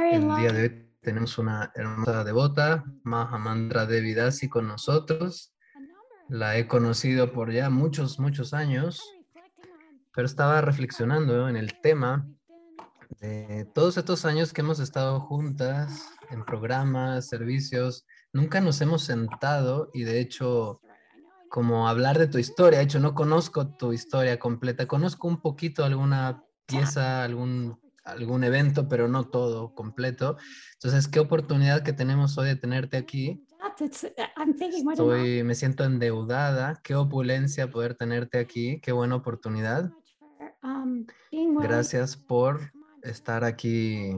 El día de hoy tenemos una hermosa devota, Mahamandra Devi Dasi, con nosotros. La he conocido por ya muchos, muchos años, pero estaba reflexionando en el tema de todos estos años que hemos estado juntas en programas, servicios. Nunca nos hemos sentado y de hecho como hablar de tu historia. De hecho, no conozco tu historia completa. Conozco un poquito alguna pieza, algún, algún evento, pero no todo completo. Entonces, qué oportunidad que tenemos hoy de tenerte aquí. Estoy, me siento endeudada. Qué opulencia poder tenerte aquí. Qué buena oportunidad. Gracias por estar aquí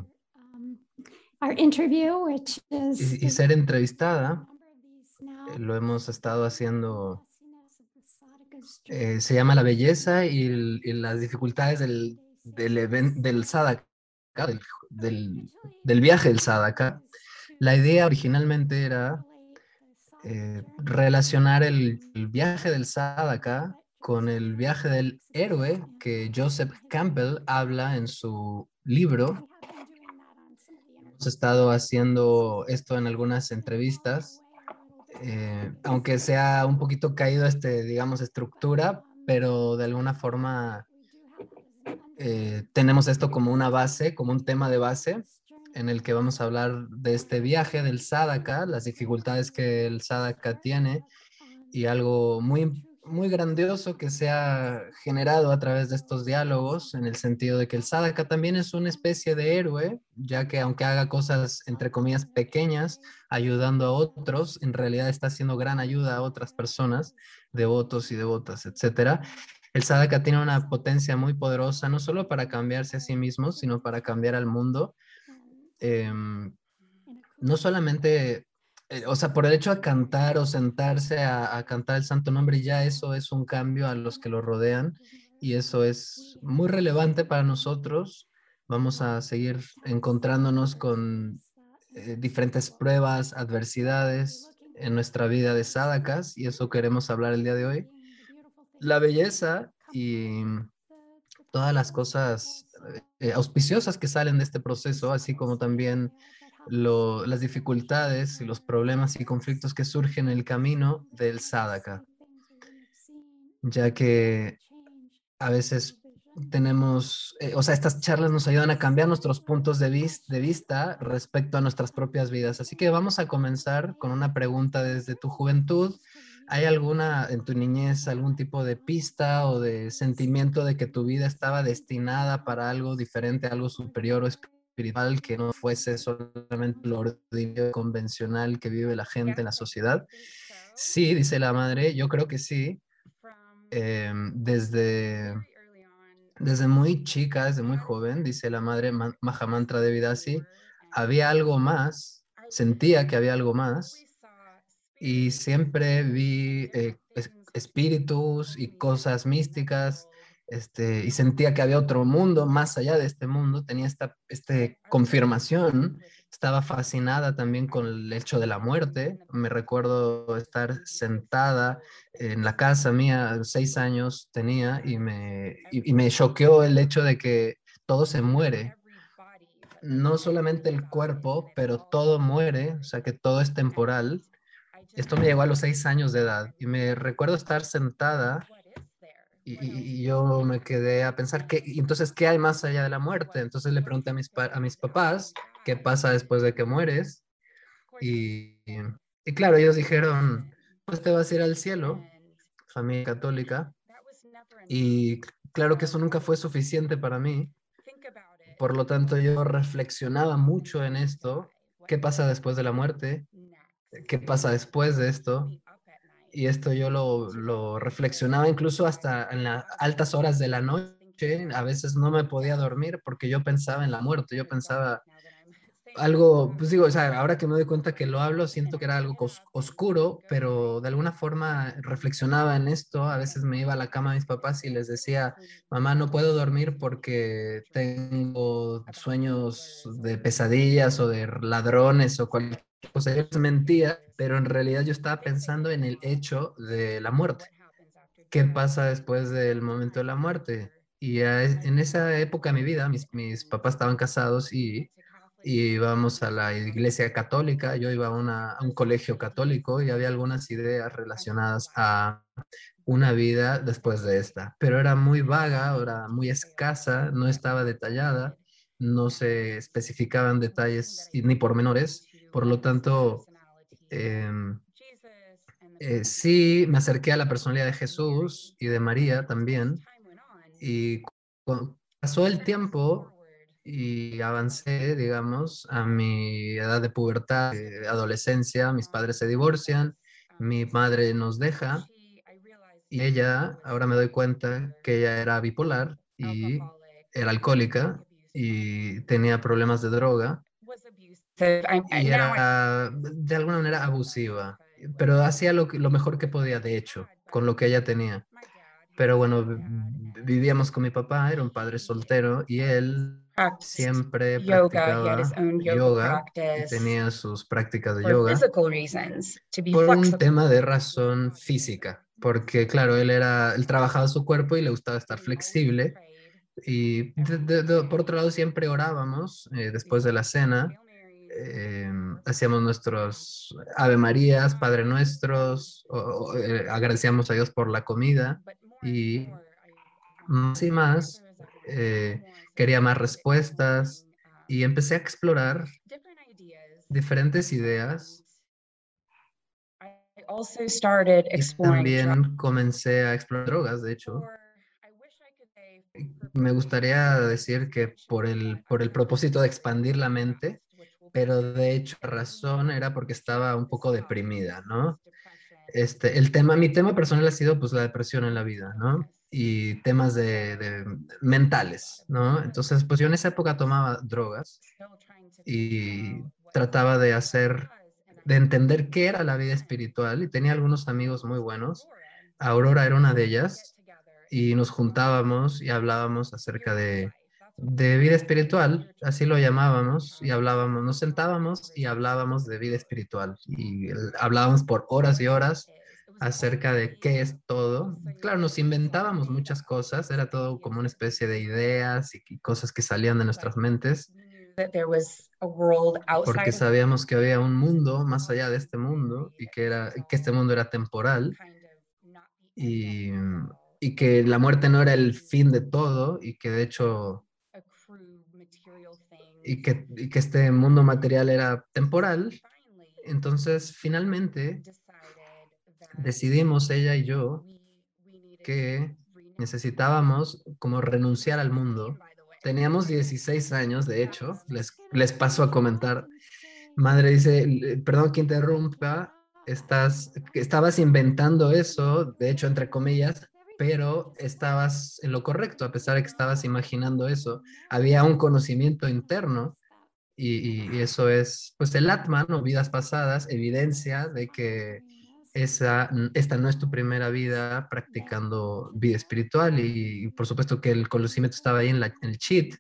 y, y ser entrevistada. Lo hemos estado haciendo eh, se llama La belleza y, las dificultades del, del, del Sadaka, del, del, viaje del Sadaka. La idea originalmente era eh, relacionar el, viaje del Sadaka con el viaje del héroe que Joseph Campbell habla en su libro. Hemos estado haciendo esto en algunas entrevistas eh, aunque sea un poquito caído este, digamos, estructura, pero de alguna forma eh, tenemos esto como una base, como un tema de base en el que vamos a hablar de este viaje del Sadaka, las dificultades que el Sadaka tiene y algo muy muy grandioso que se ha generado a través de estos diálogos, en el sentido de que el Sadaka también es una especie de héroe, ya que aunque haga cosas, entre comillas, pequeñas, ayudando a otros, en realidad está haciendo gran ayuda a otras personas, devotos y devotas, etc. El Sadaka tiene una potencia muy poderosa, no solo para cambiarse a sí mismo, sino para cambiar al mundo. Em, no solamente eh, o sea, por el hecho de cantar o sentarse a, cantar el santo nombre, ya eso es un cambio a los que lo rodean y eso es muy relevante para nosotros. Vamos a seguir encontrándonos con eh, diferentes pruebas, adversidades en nuestra vida de sadakas y eso queremos hablar el día de hoy. La belleza y todas las cosas eh, auspiciosas que salen de este proceso, así como también las dificultades y los problemas y conflictos que surgen en el camino del sadhaka, ya que a veces tenemos, eh, o sea, estas charlas nos ayudan a cambiar nuestros puntos de, de vista respecto a nuestras propias vidas. Así que vamos a comenzar con una pregunta desde tu juventud. ¿Hay alguna en tu niñez algún tipo de pista o de sentimiento de que tu vida estaba destinada para algo diferente, algo superior o espiritual? que no fuese solamente lo ordinario convencional que vive la gente en la sociedad? Sí, dice la madre, yo creo que sí. Em, desde, desde muy chica, desde muy joven, dice la madre Mahamantra de Vidasi, había algo más, sentía que había algo más y siempre vi eh, espíritus y cosas místicas este, y sentía que había otro mundo más allá de este mundo, tenía esta este, confirmación, estaba fascinada también con el hecho de la muerte. Me recuerdo estar sentada en la casa mía, seis años tenía, y me, y, me choqueó el hecho de que todo se muere. No solamente el cuerpo, pero todo muere, o sea que todo es temporal. Esto me llegó a los seis años de edad y me recuerdo estar sentada y, yo me quedé a pensar, que, entonces, ¿qué hay más allá de la muerte? Entonces le pregunté a mis, a mis papás, ¿qué pasa después de que mueres? Y, y claro, ellos dijeron, pues te vas a ir al cielo, familia católica. Y claro que eso nunca fue suficiente para mí. Por lo tanto, yo reflexionaba mucho en esto. ¿Qué pasa después de la muerte? ¿Qué pasa después de esto? y esto yo lo, lo, reflexionaba incluso hasta en las altas horas de la noche, a veces no me podía dormir porque yo pensaba en la muerte, yo pensaba algo, pues digo, o sea, ahora que me doy cuenta que lo hablo, siento que era algo oscuro, pero de alguna forma reflexionaba en esto, a veces me iba a la cama a mis papás y les decía, mamá, no puedo dormir porque tengo sueños de pesadillas o de ladrones o cualquier cosa, yo mentía, pero en realidad yo estaba pensando en el hecho de la muerte. ¿Qué pasa después del momento de la muerte? Y en esa época de mi vida, mis, mis papás estaban casados y y íbamos a la iglesia católica, yo iba a, un colegio católico y había algunas ideas relacionadas a una vida después de esta, pero era muy vaga, era muy escasa, no estaba detallada, no se especificaban detalles ni pormenores, por lo tanto, em, eh, sí me acerqué a la personalidad de Jesús y de María también, y pasó el tiempo y avancé, digamos, a mi edad de pubertad, de adolescencia, mis padres se divorcian, mi madre nos deja y ella, ahora me doy cuenta que ella era bipolar y era alcohólica y tenía problemas de droga y era de alguna manera abusiva, pero hacía lo, lo mejor que podía, de hecho, con lo que ella tenía. Pero bueno, vi- vivíamos con mi papá, era un padre soltero y él siempre practicaba yoga y tenía sus prácticas de yoga por un tema de razón física, porque claro, él era, él trabajaba su cuerpo y le gustaba estar flexible y de- de- de- por otro lado siempre orábamos eh, después de la cena, eh, hacíamos nuestros Ave Marías, Padre Nuestros, o- o, eh, agradecíamos a Dios por la comida y más y más eh, quería más respuestas y empecé a explorar diferentes ideas y también comencé a explorar drogas, de hecho. Me gustaría decir que por el, por el propósito de expandir la mente, pero de hecho la razón era porque estaba un poco deprimida, ¿no? Este, el tema, mi tema personal ha sido pues la depresión en la vida, ¿no? Y temas de, mentales, ¿no? Entonces, pues yo en esa época tomaba drogas y trataba de hacer, de entender qué era la vida espiritual y tenía algunos amigos muy buenos. Aurora era una de ellas y nos juntábamos y hablábamos acerca de, de vida espiritual, así lo llamábamos, y hablábamos, nos sentábamos y hablábamos de vida espiritual y el- hablábamos por horas y horas acerca de qué es todo. Claro, nos inventábamos muchas cosas, era todo como una especie de ideas y, cosas que salían de nuestras mentes, porque sabíamos que había un mundo más allá de este mundo y que, era, que este mundo era temporal. Y, que la muerte no era el fin de todo y que de hecho y que, y que este mundo material era temporal. Entonces, finalmente, decidimos ella y yo que necesitábamos como renunciar al mundo. Teníamos 16 años, de hecho, les, les paso a comentar. Madre dice, "L- perdón que interrumpa, estás, estabas inventando eso, de hecho, entre comillas, pero estabas en lo correcto, a pesar de que estabas imaginando eso. Había un conocimiento interno y, y- y eso es, pues el Atman o vidas pasadas, evidencia de que esa, esta no es tu primera vida practicando vida espiritual y, y por supuesto que el conocimiento estaba ahí en, la, en el cheat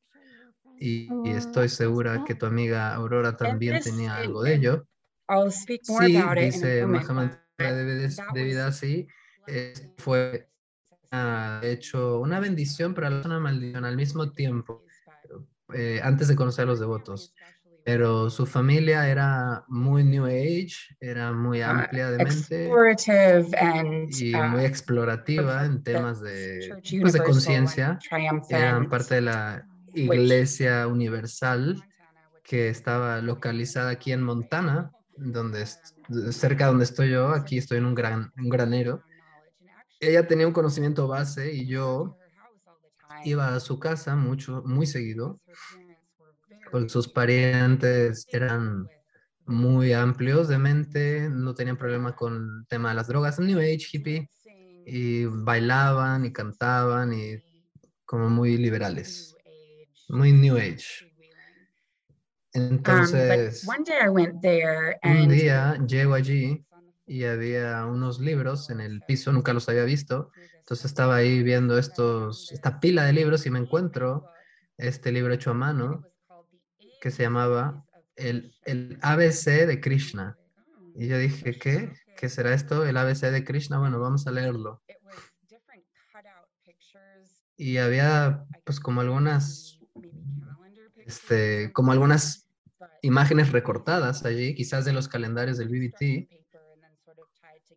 y, y estoy segura que tu amiga Aurora también tenía algo de ello. I'll speak more Sí, dice moment, Mahaman but de vida, that de vida was así, eh, fue ah, de hecho una bendición, pero una maldición al mismo tiempo, eh, antes de conocer a los devotos. Pero su familia era muy New Age, era muy uh, amplia de mente explorative and y uh, muy explorativa en the temas de, pues, de conciencia. Eran parte de la Iglesia Universal que estaba localizada aquí en Montana, donde cerca donde estoy yo, aquí estoy en un, gran, un granero. Ella tenía un conocimiento base y yo iba a su casa mucho, muy seguido, porque sus parientes eran muy amplios de mente, no tenían problema con el tema de las drogas, New Age hippie, y bailaban y cantaban y como muy liberales, muy New Age. Um, Entonces, one day I went there un and día llego allí y había unos libros en el piso, nunca los había visto, entonces estaba ahí viendo estos, esta pila de libros y me encuentro este libro hecho a mano que se llamaba el, el ABC de Krishna. Y yo dije, ¿qué? ¿Qué será esto? El ABC de Krishna. Bueno, vamos a leerlo. Y había pues como algunas, este, como algunas imágenes recortadas allí, quizás de los calendarios del BBT,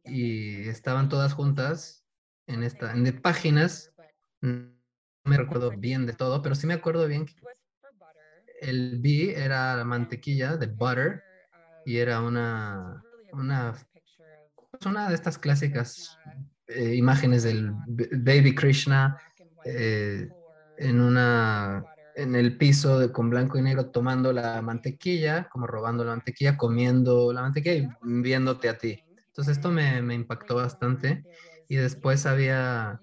y estaban todas juntas en esta, en de páginas. No me recuerdo bien de todo, pero sí me acuerdo bien que el B era la mantequilla de butter y era una, una, pues una de estas clásicas eh, imágenes del baby Krishna eh, en una en el piso de, con blanco y negro tomando la mantequilla, como robando la mantequilla, comiendo la mantequilla y viéndote a ti. Entonces esto me, me impactó bastante. Y después había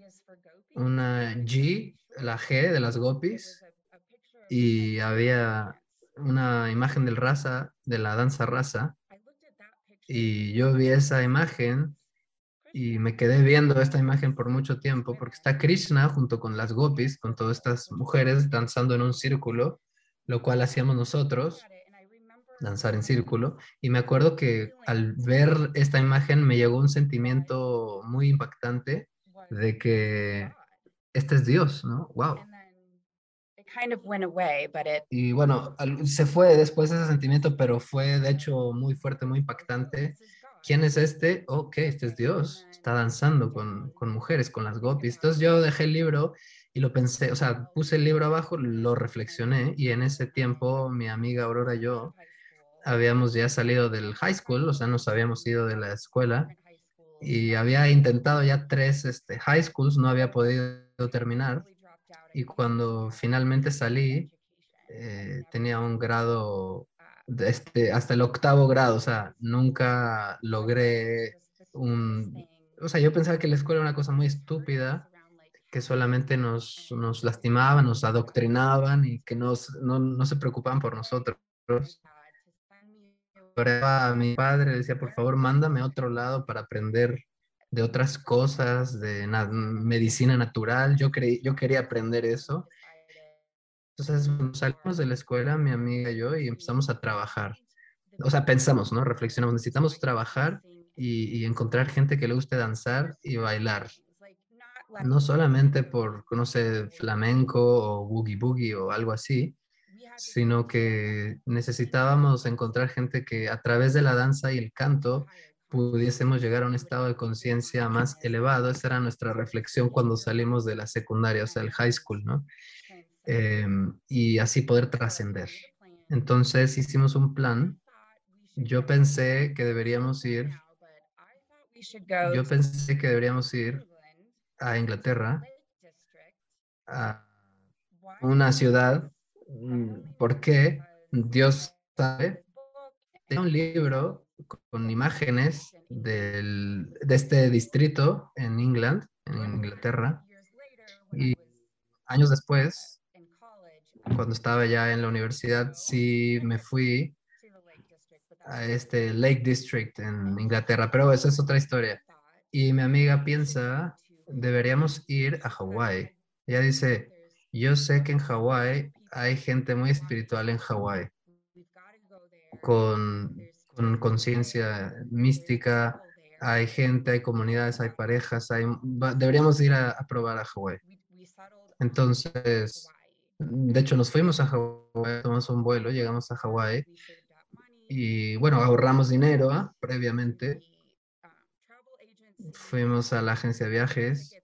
una G, la G de las gopis, y había una imagen del raza, de la danza raza, y yo vi esa imagen y me quedé viendo esta imagen por mucho tiempo porque está Krishna junto con las gopis, con todas estas mujeres danzando en un círculo, lo cual hacíamos nosotros, danzar en círculo. Y me acuerdo que al ver esta imagen me llegó un sentimiento muy impactante de que este es Dios, ¿no? ¡Wow! Y bueno, se fue después ese sentimiento, pero fue de hecho muy fuerte, muy impactante. ¿Quién es este? Ok, este es Dios. Está danzando con, con mujeres, con las gopis. Entonces yo dejé el libro y lo pensé, o sea, puse el libro abajo, lo reflexioné y en ese tiempo mi amiga Aurora y yo habíamos ya salido del high school, o sea, nos habíamos ido de la escuela y había intentado ya tres este, high schools, no había podido terminar y cuando finalmente salí, eh, tenía un grado, este, hasta el octavo grado, o sea, nunca logré un... O sea, yo pensaba que la escuela era una cosa muy estúpida, que solamente nos, nos lastimaban, nos adoctrinaban y que nos, no, no se preocupaban por nosotros. A mi padre le decía, por favor, mándame a otro lado para aprender de otras cosas, de medicina natural. Yo, creí, yo quería aprender eso. Entonces salimos de la escuela, mi amiga y yo, y empezamos a trabajar. O sea, pensamos, ¿no? Reflexionamos, necesitamos trabajar y, y encontrar gente que le guste danzar y bailar. No solamente por, no sé, flamenco o boogie boogie o algo así, sino que necesitábamos encontrar gente que a través de la danza y el canto pudiésemos llegar a un estado de conciencia más elevado. Esa era nuestra reflexión cuando salimos de la secundaria, o sea, el high school, ¿no? Em, y así poder trascender. Entonces hicimos un plan. Yo pensé que deberíamos ir, yo pensé que deberíamos ir a Inglaterra, a una ciudad, mm, porque Dios sabe, tenía un libro con imágenes del, de este distrito en Inglaterra. Y años después, cuando estaba ya en la universidad, sí me fui a este Lake District en Inglaterra, pero esa es otra historia. Y mi amiga piensa, deberíamos ir a Hawái. Ella dice, yo sé que en Hawái hay gente muy espiritual en Hawái, con con conciencia mística, hay gente, hay comunidades, hay parejas, hay, deberíamos ir a, probar a Hawái. Entonces, de hecho nos fuimos a Hawái, tomamos un vuelo, llegamos a Hawái y bueno, ahorramos dinero ¿ah? previamente. Fuimos a la agencia de viajes,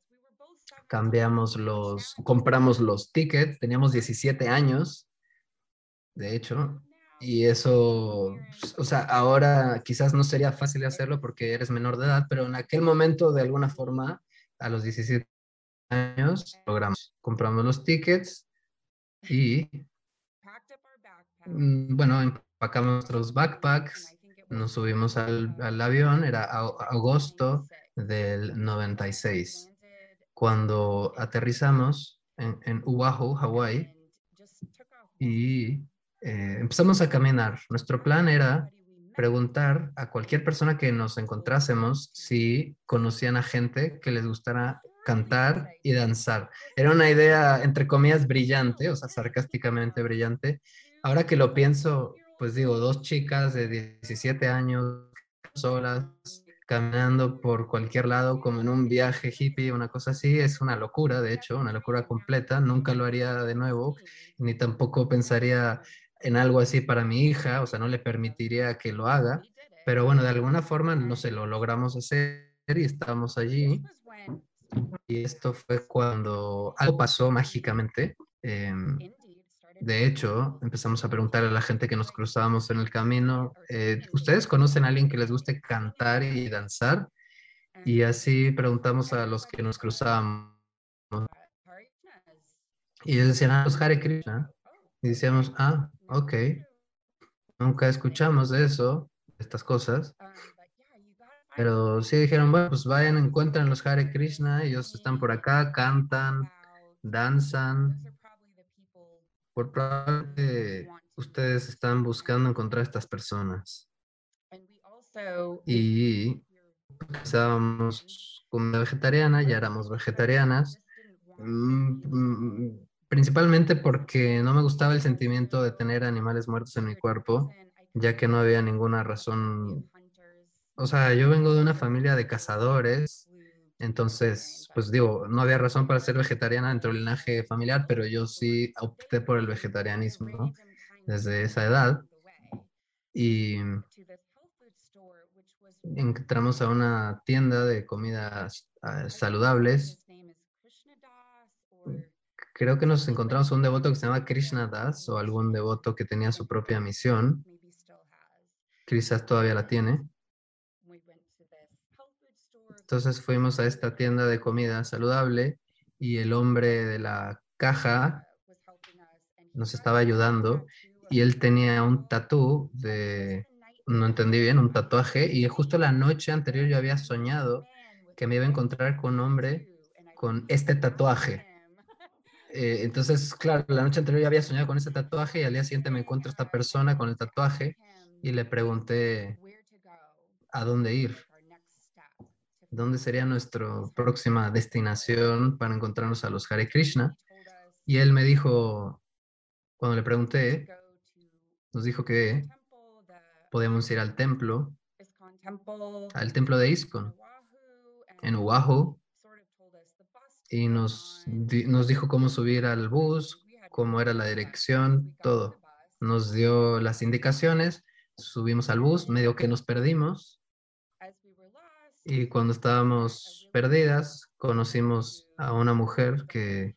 cambiamos los, compramos los tickets, teníamos 17 años, de hecho, y eso, o sea, ahora quizás no sería fácil hacerlo porque eres menor de edad, pero en aquel momento, de alguna forma, a los 17 años, logramos. Compramos los tickets y, mm, bueno, empacamos nuestros backpacks, nos subimos al, al avión, era agosto del 96, cuando aterrizamos en, en Oahu, Hawái, y eh, empezamos a caminar. Nuestro plan era preguntar a cualquier persona que nos encontrásemos si conocían a gente que les gustara cantar y danzar. Era una idea, entre comillas, brillante, o sea, sarcásticamente brillante. Ahora que lo pienso, pues digo, dos chicas de 17 años solas, caminando por cualquier lado, como en un viaje hippie, una cosa así, es una locura, de hecho, una locura completa. Nunca lo haría de nuevo, ni tampoco pensaría en algo así para mi hija, o sea, no le permitiría que lo haga, pero bueno, de alguna forma, no sé, lo logramos hacer y estábamos allí. Y esto fue cuando algo pasó mágicamente. em, de hecho, empezamos a preguntar a la gente que nos cruzábamos en el camino, eh, ¿ustedes conocen a alguien que les guste cantar y danzar? Y así preguntamos a los que nos cruzábamos. Y ellos decían, ah, los Hare Krishna. Y decíamos, ah, ok. Nunca escuchamos eso, estas cosas. Pero sí dijeron, bueno, pues vayan, encuentran los Hare Krishna, ellos están por acá, cantan, danzan. Por probablemente ustedes están buscando encontrar estas personas. Y empezábamos comida vegetariana, ya éramos vegetarianas. Principalmente porque no me gustaba el sentimiento de tener animales muertos en mi cuerpo, ya que no había ninguna razón. O sea, yo vengo de una familia de cazadores, entonces, pues digo, no había razón para ser vegetariana dentro del linaje familiar, pero yo sí opté por el vegetarianismo desde esa edad. Y entramos a una tienda de comidas ah, saludables. Creo que nos encontramos a un devoto que se llama Krishna Das o algún devoto que tenía su propia misión. Quizás todavía la tiene. Entonces fuimos a esta tienda de comida saludable y el hombre de la caja nos estaba ayudando y él tenía un tatú de, no entendí bien, un tatuaje y justo la noche anterior yo había soñado que me iba a encontrar con un hombre con este tatuaje. Eh, entonces, claro, la noche anterior yo había soñado con este tatuaje y al día siguiente me encuentro esta persona con el tatuaje y le pregunté a dónde ir. ¿Dónde sería nuestra próxima destinación para encontrarnos a los Hare Krishna? Y él me dijo, cuando le pregunté, nos dijo que podíamos ir al templo, al templo de ISKCON, en Oahu, y nos, nos dijo cómo subir al bus, cómo era la dirección, todo. Nos dio las indicaciones, subimos al bus, medio que nos perdimos, y cuando estábamos perdidas, conocimos a una mujer que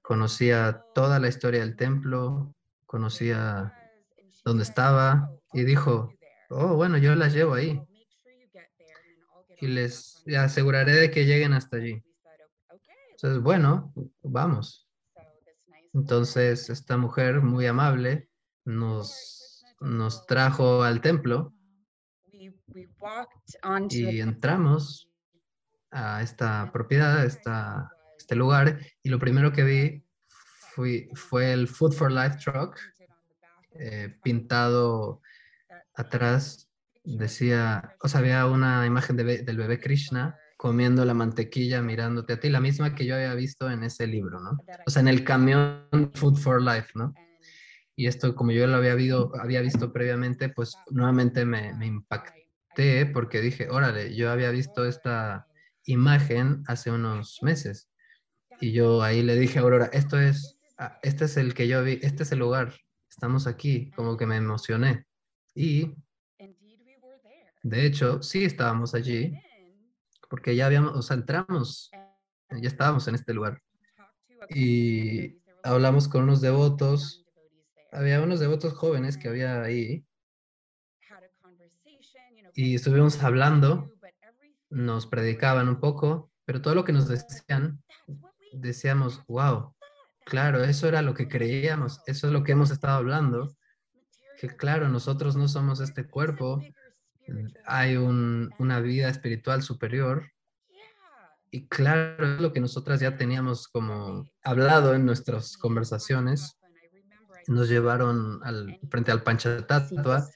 conocía toda la historia del templo, conocía dónde estaba y dijo, oh, bueno, yo las llevo ahí y les aseguraré de que lleguen hasta allí. Entonces, bueno, vamos. Entonces, esta mujer muy amable nos, nos trajo al templo y entramos a esta propiedad, a esta, este lugar, y lo primero que vi fue el Food for Life truck eh, pintado atrás. Decía, o sea, había una imagen del bebé Krishna comiendo la mantequilla mirándote a ti, la misma que yo había visto en ese libro, ¿no? O sea, en el camión Food for Life, ¿no? Y esto, como yo lo había, visto, había visto previamente, pues nuevamente me, me impactó porque dije, órale, yo había visto esta imagen hace unos meses. Y yo ahí le dije a Aurora, esto es, ah, este es el que yo vi, este es el lugar, estamos aquí, como que me emocioné. Y de hecho, sí estábamos allí, porque ya habíamos, o sea, entramos, ya estábamos en este lugar. Y hablamos con unos devotos, había unos devotos jóvenes que había ahí, y estuvimos hablando, nos predicaban un poco, pero todo lo que nos decían, decíamos, wow, claro, eso era lo que creíamos, eso es lo que hemos estado hablando, que claro, nosotros no somos este cuerpo, hay una vida espiritual superior. Y claro, lo que nosotras ya teníamos como hablado en nuestras conversaciones. Nos llevaron al, frente al Panchatattva.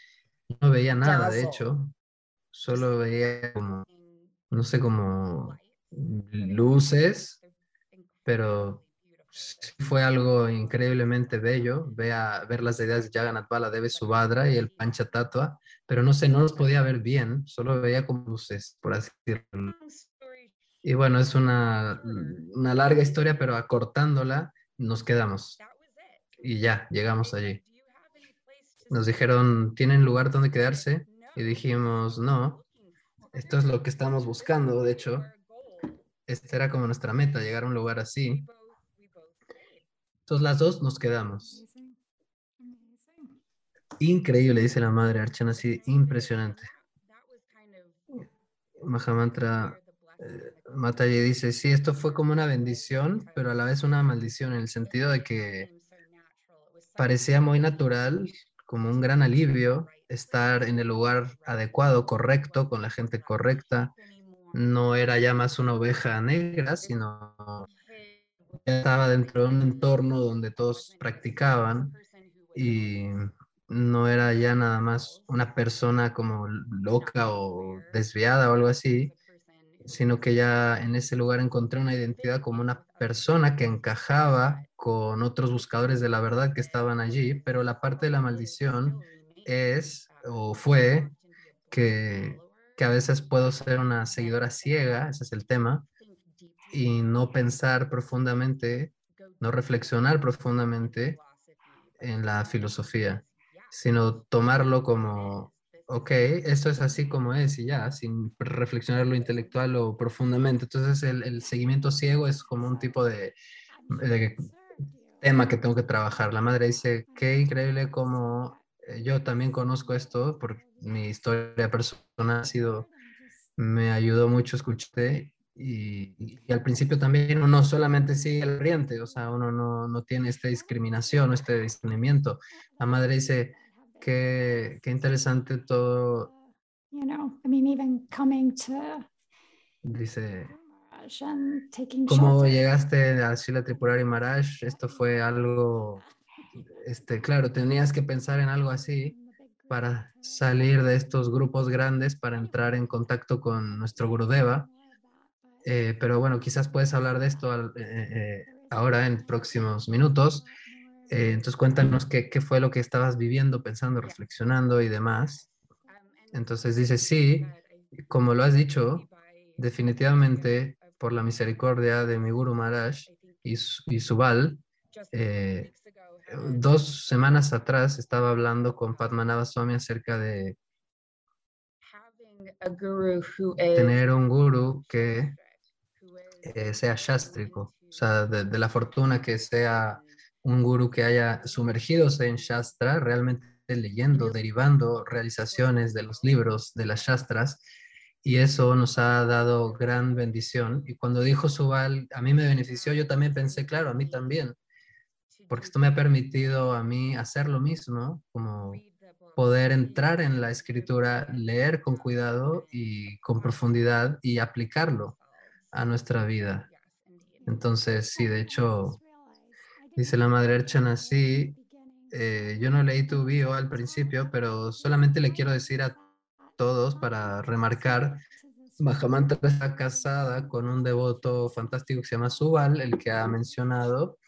No veía nada, de hecho solo veía como, no sé, como luces, pero fue algo increíblemente bello ver, las ideas de Jagannath Debe Subhadra y el Pancha Tatua, pero no sé, no los podía ver bien, solo veía como luces, por así decirlo. Y bueno, es una, una larga historia, pero acortándola, nos quedamos. Y ya, llegamos allí. Nos dijeron, ¿tienen lugar donde quedarse? Y dijimos, no, esto es lo que estamos buscando, de hecho. Esta era como nuestra meta, llegar a un lugar así. Entonces las dos nos quedamos. Increíble, dice la madre Archana, así impresionante. Mahamantra eh, dice, sí, esto fue como una bendición, pero a la vez una maldición, en el sentido de que parecía muy natural, como un gran alivio, estar en el lugar adecuado, correcto, con la gente correcta. No era ya más una oveja negra, sino estaba dentro de un entorno donde todos practicaban y no era ya nada más una persona como loca o desviada o algo así, sino que ya en ese lugar encontré una identidad como una persona que encajaba con otros buscadores de la verdad que estaban allí, pero la parte de la maldición es o fue que, que a veces puedo ser una seguidora ciega, ese es el tema, y no pensar profundamente, no reflexionar profundamente en la filosofía, sino tomarlo como ok, esto es así como es y ya, sin reflexionar lo intelectual o profundamente. Entonces el, seguimiento ciego es como un tipo de, tema que tengo que trabajar. La madre dice, qué increíble como eh, yo también conozco esto, porque mi historia personal ha sido, me ayudó mucho escucharte y, y, al principio también uno solamente sigue el oriente, o sea, uno no, no tiene esta discriminación, este discernimiento. La madre dice, Qué, qué interesante todo. You know, I mean, even coming to Dice, ¿cómo llegaste a Sila Tripurari Maharaj? Esto fue algo, este, claro, tenías que pensar en algo así para salir de estos grupos grandes, para entrar en contacto con nuestro Gurudeva. Eh, pero bueno, quizás puedes hablar de esto al- eh, eh, ahora en próximos minutos. Eh, entonces cuéntanos qué, qué fue lo que estabas viviendo, pensando, reflexionando y demás. Entonces dice, sí, como lo has dicho, definitivamente por la misericordia de mi Guru Maharaj y, su- y Subal, eh, dos semanas atrás estaba hablando con Padmanabha Swami acerca de tener un guru que eh, sea shastrico, o sea, de, de la fortuna que sea un guru que haya sumergidos en Shastra, realmente leyendo, derivando realizaciones de los libros de las Shastras, y eso nos ha dado gran bendición. Y cuando dijo Subal, a mí me benefició, yo también pensé, claro, a mí también, porque esto me ha permitido a mí hacer lo mismo, como poder entrar en la escritura, leer con cuidado y con profundidad y aplicarlo a nuestra vida. Entonces, sí, de hecho, dice la madre Archana, sí, eh, yo no leí tu bio al principio, pero solamente le quiero decir a todos para remarcar, Mahamantra está casada con un devoto fantástico que se llama Subal, el que ha mencionado.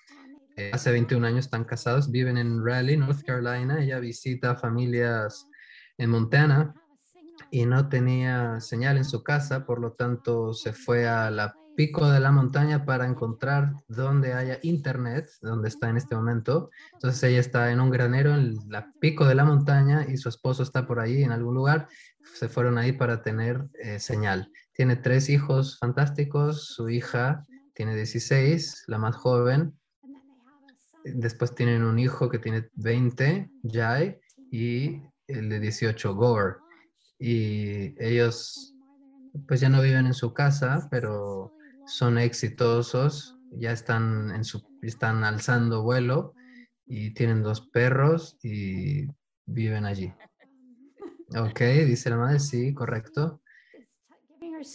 Eh, hace 21 años están casados, viven en Raleigh, North Carolina. Ella visita familias en Montana y no tenía señal en su casa, por lo tanto se fue a la pico de la montaña para encontrar donde haya internet, donde está en este momento. Entonces ella está en un granero en la pico de la montaña y su esposo está por ahí en algún lugar. Se fueron ahí para tener eh, señal. Tiene tres hijos fantásticos. Su hija tiene 16, la más joven. Después tienen un hijo que tiene 20, Jai, y el de 18, Gore. Y ellos pues ya no viven en su casa, pero son exitosos, ya están, en su, están alzando vuelo y tienen dos perros y viven allí. Ok, dice la madre, sí, correcto.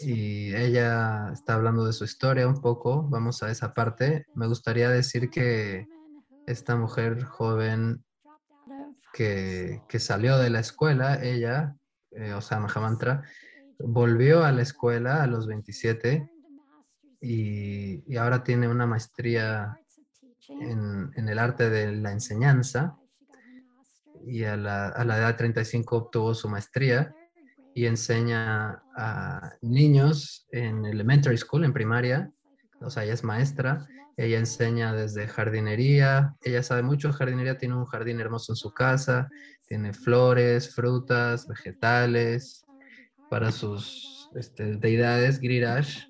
Y ella está hablando de su historia un poco, vamos a esa parte. Me gustaría decir que esta mujer joven que, que salió de la escuela, ella, eh, o sea, Mahamantra, volvió a la escuela a los 27 y, ahora tiene una maestría en, el arte de la enseñanza. Y a la, a la edad de 35 obtuvo su maestría y enseña a niños en elementary school, en primaria, o sea, ella es maestra, ella enseña desde jardinería, ella sabe mucho jardinería, tiene un jardín hermoso en su casa, tiene flores, frutas, vegetales para sus este, deidades, Girirash,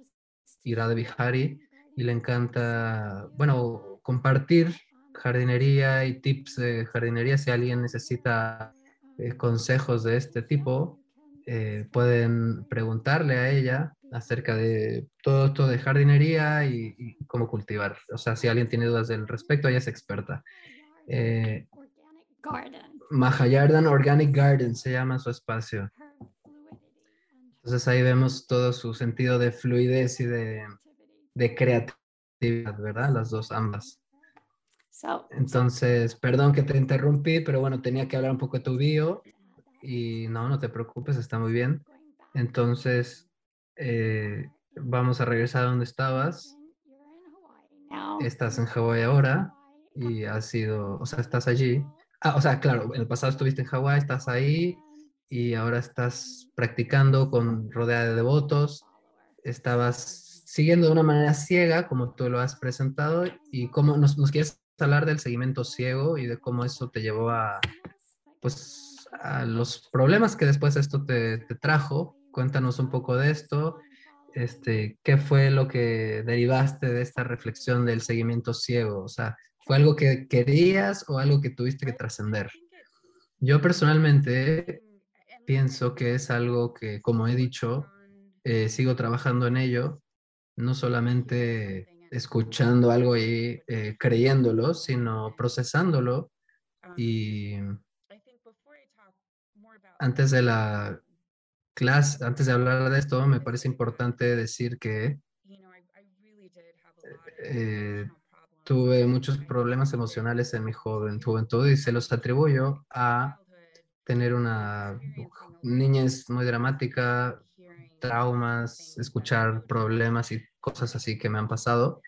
Irada Bihari, y le encanta, bueno, compartir jardinería y tips de jardinería si alguien necesita eh, consejos de este tipo, eh, pueden preguntarle a ella acerca de todo esto de jardinería y, cómo cultivar. O sea, si alguien tiene dudas del respecto, ella es experta. Eh, Mahayardan Organic Garden se llama su espacio. Entonces ahí vemos todo su sentido de fluidez y de, de creatividad, ¿verdad? Las dos, ambas. Entonces, perdón que te interrumpí, pero bueno, tenía que hablar un poco de tu bio y no, no te preocupes, está muy bien. Entonces, eh, vamos a regresar a donde estabas. Estás en Hawái ahora y has sido, o sea, estás allí. Ah, o sea, claro, en el pasado estuviste en Hawái, estás ahí y ahora estás practicando con rodeada de devotos. Estabas siguiendo de una manera ciega, como tú lo has presentado, y cómo nos, nos quieres hablar del seguimiento ciego y de cómo eso te llevó a, pues, a los problemas que después esto te, te trajo. Cuéntanos un poco de esto. Este, ¿Qué fue lo que derivaste de esta reflexión del seguimiento ciego? O sea, ¿fue algo que querías o algo que tuviste que trascender? Yo personalmente pienso que es algo que, como he dicho, eh, sigo trabajando en ello, no solamente escuchando algo y eh, creyéndolo, sino procesándolo. Y antes de la clase, antes de hablar de esto, me parece importante decir que eh, tuve muchos problemas emocionales en mi juventud y se los atribuyo a tener una niñez muy dramática, traumas, escuchar problemas y cosas así que me han pasado.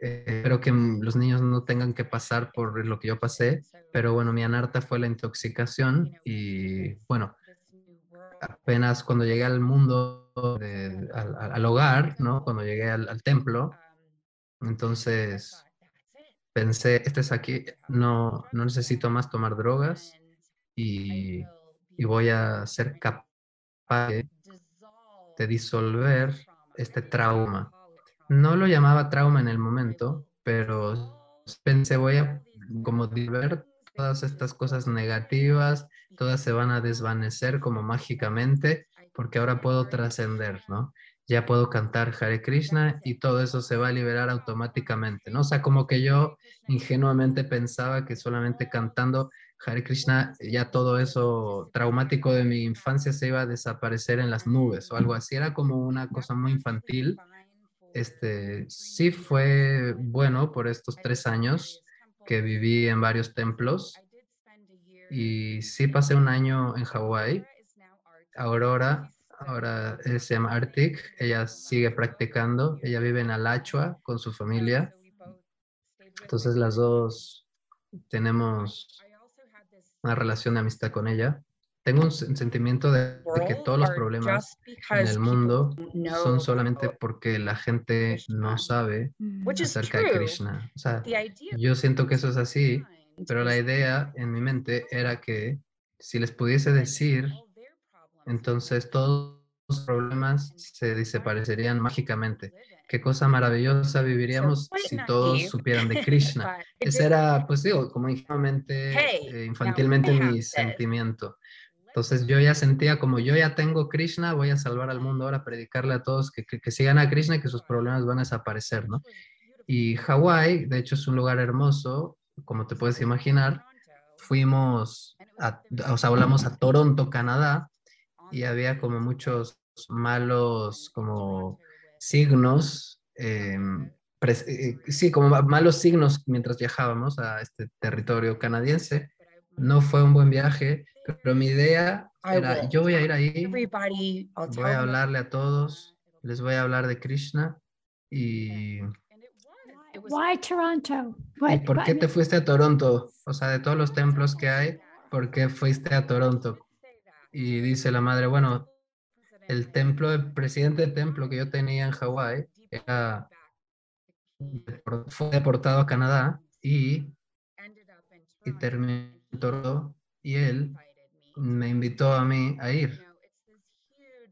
Eh, espero que los niños no tengan que pasar por lo que yo pasé, pero bueno, mi anarta fue la intoxicación y bueno, apenas cuando llegué al mundo, al, hogar, ¿no? Cuando llegué al, templo, entonces pensé, este es aquí, no, no necesito más tomar drogas y, y voy a ser capaz de disolver este trauma. No lo llamaba trauma en el momento, pero pensé voy a como ver todas estas cosas negativas, todas se van a desvanecer como mágicamente, porque ahora puedo trascender, ¿no? Ya puedo cantar Hare Krishna y todo eso se va a liberar automáticamente, ¿no? O sea, como que yo ingenuamente pensaba que solamente cantando Hare Krishna, ya todo eso traumático de mi infancia se iba a desaparecer en las nubes o algo así. Era como una cosa muy infantil. Este, sí fue bueno por estos tres años que viví en varios templos y sí pasé un año en Hawái. Aurora, ahora se llama Arctic, ella sigue practicando, ella vive en Alachua con su familia. Entonces las dos tenemos una relación de amistad con ella. Tengo un sentimiento de, que todos los problemas en el mundo son solamente porque la gente no sabe acerca de Krishna. O sea, yo siento que eso es así, pero la idea en mi mente era que si les pudiese decir, entonces todos los problemas se desaparecerían mágicamente qué cosa maravillosa viviríamos si todos supieran de Krishna. Ese era, pues digo, como ingenuamente, eh, infantilmente mi sentimiento. Entonces yo ya sentía como yo ya tengo Krishna, voy a salvar al mundo ahora, predicarle a todos que, que, sigan a Krishna y que sus problemas van a desaparecer, ¿no? Y Hawái, de hecho, es un lugar hermoso, como te puedes imaginar. Fuimos, a, o sea, hablamos a Toronto, Canadá, y había como muchos malos, como signos, em, eh, sí, como malos signos mientras viajábamos a este territorio canadiense. No fue un buen viaje, pero mi idea era, yo voy a ir ahí, voy a hablarle a todos, les voy a hablar de Krishna y... Why Toronto? ¿Y por qué te fuiste a Toronto? O sea, de todos los templos que hay, ¿por qué fuiste a Toronto? Y dice la madre, bueno, el templo, el presidente del templo que yo tenía en Hawái era fue deportado a Canadá y, y terminó y él me invitó a mí a ir.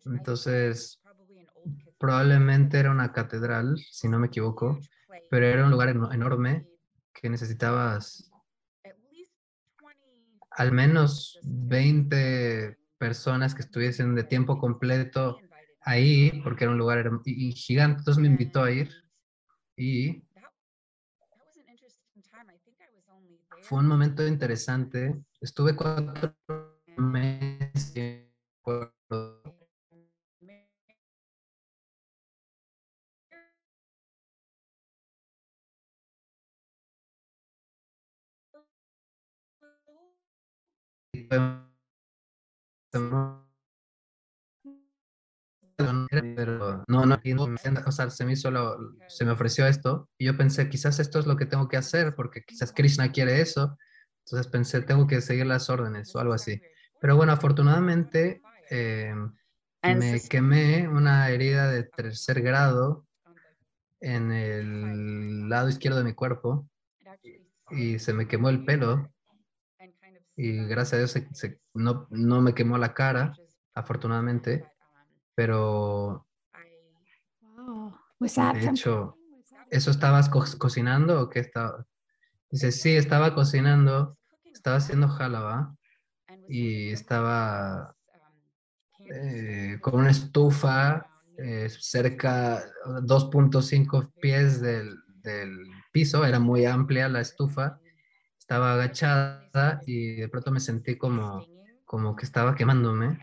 Entonces, probablemente era una catedral, si no me equivoco, pero era un lugar eno- enorme que necesitabas al menos 20 personas que estuviesen de tiempo completo ahí, porque era un lugar gigante. Entonces me invitó a ir y fue un momento interesante. Estuve cuatro meses. Pero no, no, o sea, se me hizo lo- se me ofreció esto y yo pensé, quizás esto es lo que tengo que hacer porque quizás Krishna quiere eso. Entonces pensé, tengo que seguir las órdenes o algo así. Pero bueno, afortunadamente eh, me quemé una herida de tercer grado en el lado izquierdo de mi cuerpo y se me quemó el pelo y gracias a Dios se- se- no, no me quemó la cara, afortunadamente, pero de hecho, ¿eso estabas co- cocinando o qué estaba? Dice, sí, estaba cocinando, estaba haciendo jalaba y estaba eh, con una estufa eh, cerca, 2.5 pies del, del piso, era muy amplia la estufa, estaba agachada y de pronto me sentí como, como que estaba quemándome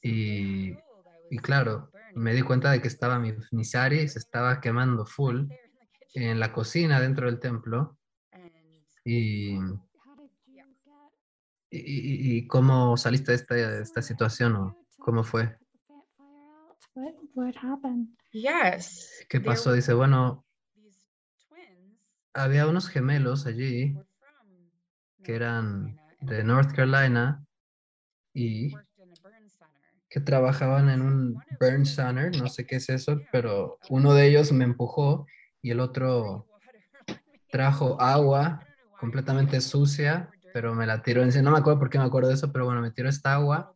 y, y claro, me di cuenta de que estaba mi, mi sari se estaba quemando full en la cocina dentro del templo y, y, y- cómo saliste de esta, de esta situación o cómo fue. ¿Qué pasó? Dice, bueno, había unos gemelos allí que eran de North Carolina y que trabajaban en un burn center, no sé qué es eso, pero uno de ellos me empujó y el otro trajo agua completamente sucia, pero me la tiró encima. No me acuerdo por qué me acuerdo de eso, pero bueno, me tiró esta agua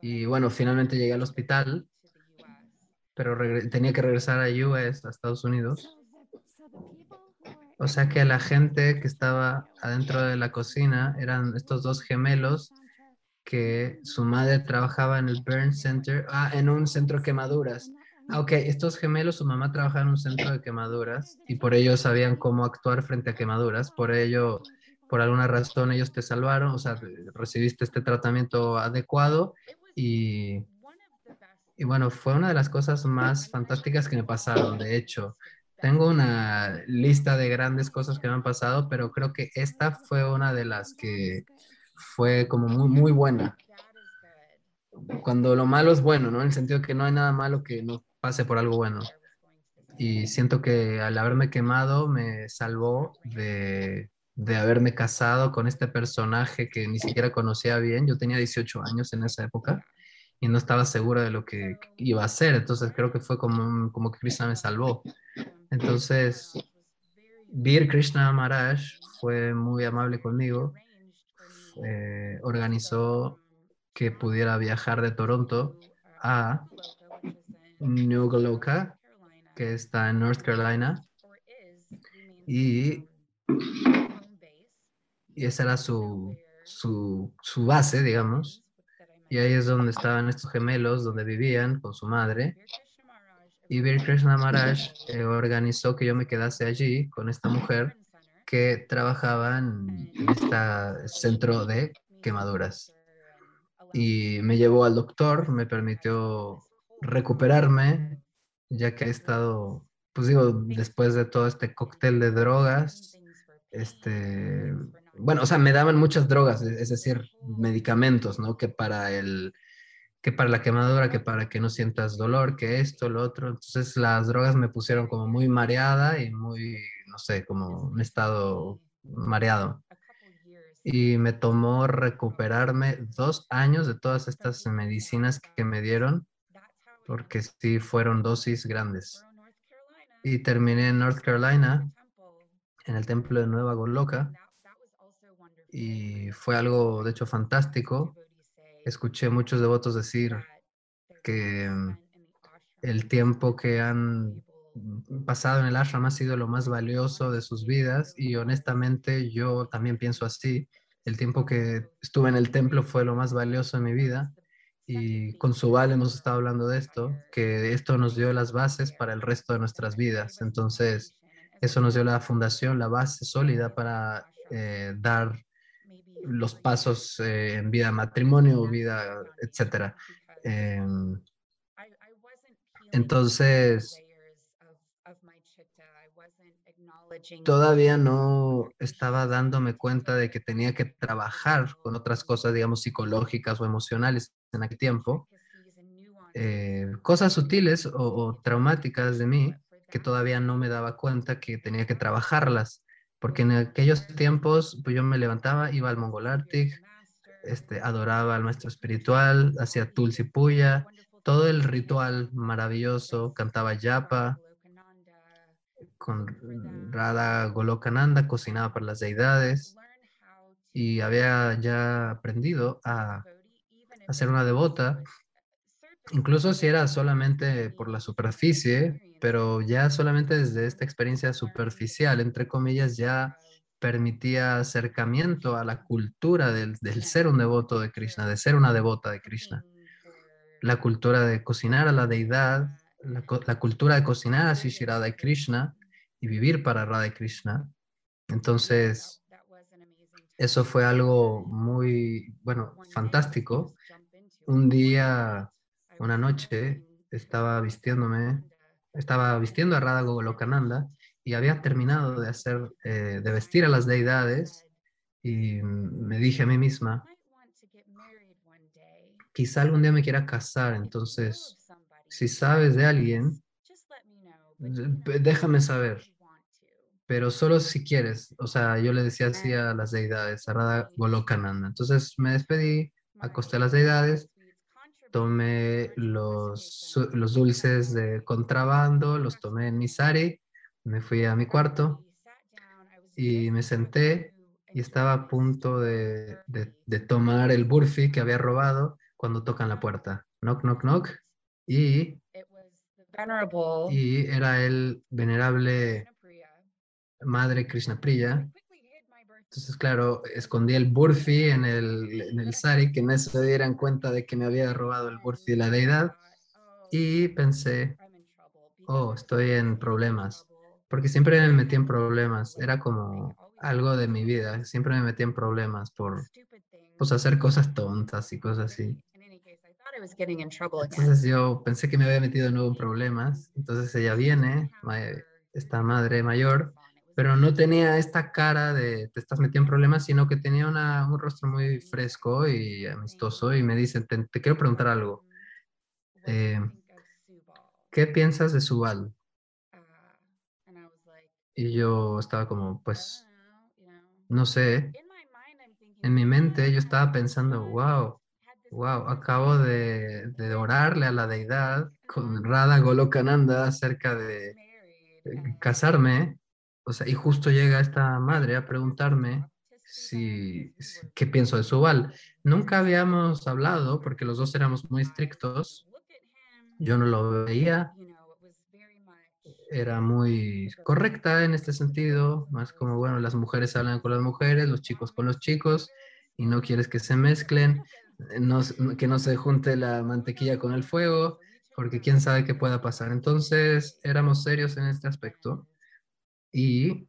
y bueno, finalmente llegué al hospital, pero tenía que regresar a US, a Estados Unidos. So the, so the people who were O sea que la gente que estaba adentro de la cocina eran estos dos gemelos que su madre trabajaba en el Burn Center, ah, en un centro de quemaduras. Ah, ok, estos gemelos, su mamá trabajaba en un centro de quemaduras y por ello sabían cómo actuar frente a quemaduras. Por ello, por alguna razón, ellos te salvaron, o sea, recibiste este tratamiento adecuado y, y bueno, fue una de las cosas más fantásticas que me pasaron. De hecho, tengo una lista de grandes cosas que me han pasado, pero creo que esta fue una de las que fue como muy, muy buena. Cuando lo malo es bueno, ¿no? En el sentido que no hay nada malo que no pase por algo bueno. Y siento que al haberme quemado me salvó de, de haberme casado con este personaje que ni siquiera conocía bien. Yo tenía 18 años en esa época y no estaba segura de lo que iba a hacer. Entonces creo que fue como, como que Krishna me salvó. Entonces, Vir Krishna Maharaj fue muy amable conmigo. eh, organizó que pudiera viajar de Toronto a New Goloka, que está en North Carolina, y, y esa era su, su, su base, digamos. Y ahí es donde estaban estos gemelos, donde vivían con su madre. Y Vir Krishna Maharaj eh, organizó que yo me quedase allí con esta mujer que trabajaba en, en este centro de quemaduras. Y me llevó al doctor, me permitió recuperarme, ya que he estado, pues digo, después de todo este cóctel de drogas, este, bueno, o sea, me daban muchas drogas, es es decir, medicamentos, ¿no? Que para el, que para la quemadura, que para que no sientas dolor, que esto, lo otro. Entonces las drogas me pusieron como muy mareada y muy, no sé, como un estado mareado. Y me tomó recuperarme dos años de todas estas medicinas que me dieron, porque sí fueron dosis grandes. y terminé en North Carolina, en el templo de Nueva Goloka, y fue algo, de hecho, fantástico. Escuché muchos devotos decir que mm, el tiempo que han pasado en el ashram ha sido lo más valioso de sus vidas y honestamente yo también pienso así. El tiempo que estuve en el templo fue lo más valioso en mi vida y con Subal hemos estado hablando de esto, que esto nos dio las bases para el resto de nuestras vidas. Entonces, eso nos dio la fundación, la base sólida para eh, dar los pasos eh, en vida matrimonio, vida, etcétera. Em, entonces, todavía no estaba dándome cuenta de que tenía que trabajar con otras cosas, digamos, psicológicas o emocionales en aquel tiempo, eh, cosas sutiles o, o traumáticas de mí que todavía no me daba cuenta que tenía que trabajarlas, porque en aquellos tiempos pues yo me levantaba, iba al Mongol Arctic, este, adoraba al maestro espiritual, hacía Tulsi Puya, todo el ritual maravilloso, cantaba yapa, con Radha Golokananda, cocinaba para las deidades y había ya aprendido a a ser una devota, incluso si era solamente por la superficie, pero ya solamente desde esta experiencia superficial, entre comillas, ya permitía acercamiento a la cultura del, del ser un devoto de Krishna, de ser una devota de Krishna. La cultura de cocinar a la deidad, la, la cultura de cocinar a Shri Radha y Krishna y vivir para Radha y Krishna. Entonces, eso fue algo muy, bueno, fantástico. Un día, una noche, estaba vistiéndome, estaba vistiendo a Radha Golokananda y había terminado de hacer, eh, de vestir a las deidades y me dije a mí misma, quizá algún día me quiera casar, entonces, si sabes de alguien, déjame saber, pero solo si quieres. O sea, yo le decía así a las deidades, a Radha Golokananda. Entonces me despedí, acosté a las deidades, tomé los, los dulces de contrabando, los tomé en mi sari, me fui a mi cuarto y me senté y estaba a punto de, de- de tomar el burfi que había robado cuando tocan la puerta. Knock, knock, knock. Y, y era el venerable madre Krishna Priya. Entonces, claro, escondí el burfi en el, en el sari, que no se dieran cuenta de que me había robado el burfi de la deidad. Y pensé, oh, estoy en problemas. Porque siempre me metí en problemas. Era como algo de mi vida. Siempre me metí en problemas por pues, hacer cosas tontas y cosas así. Entonces yo pensé que me había metido de nuevo en problemas. Entonces ella viene, esta madre mayor, pero no tenía esta cara de te estás metiendo en problemas, sino que tenía una- un rostro muy fresco y amistoso y me dice, te, te quiero preguntar algo. Eh, ¿Qué piensas de Subal? Y yo estaba como, pues, no sé. En mi mente yo estaba pensando, wow, wow, acabo de, de orarle a la deidad con Radha Golokananda acerca de eh, casarme. O sea, y justo llega esta madre a preguntarme si, qué pienso de Subal. Nunca habíamos hablado porque los dos éramos muy estrictos. Yo no lo veía, era muy correcta en este sentido, más como, bueno, las mujeres hablan con las mujeres, los chicos con los chicos, y no quieres que se mezclen, que no se junte la mantequilla con el fuego, porque quién sabe qué pueda pasar. Entonces, éramos serios en este aspecto, y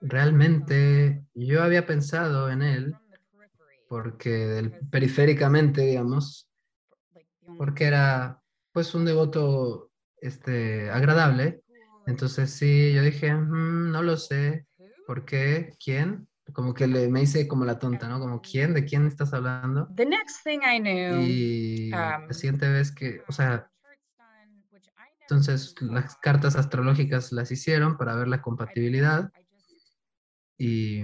realmente yo había pensado en él, porque periféricamente, digamos, porque era pues un devoto este, agradable. Entonces sí, yo dije, "Mm, no lo sé, ¿por qué? ¿Quién? Como que le, me hice como la tonta, ¿no? Como, ¿quién? ¿De quién estás hablando? The next thing I knew, Y la um, siguiente vez que, o sea, entonces las cartas astrológicas las hicieron para ver la compatibilidad y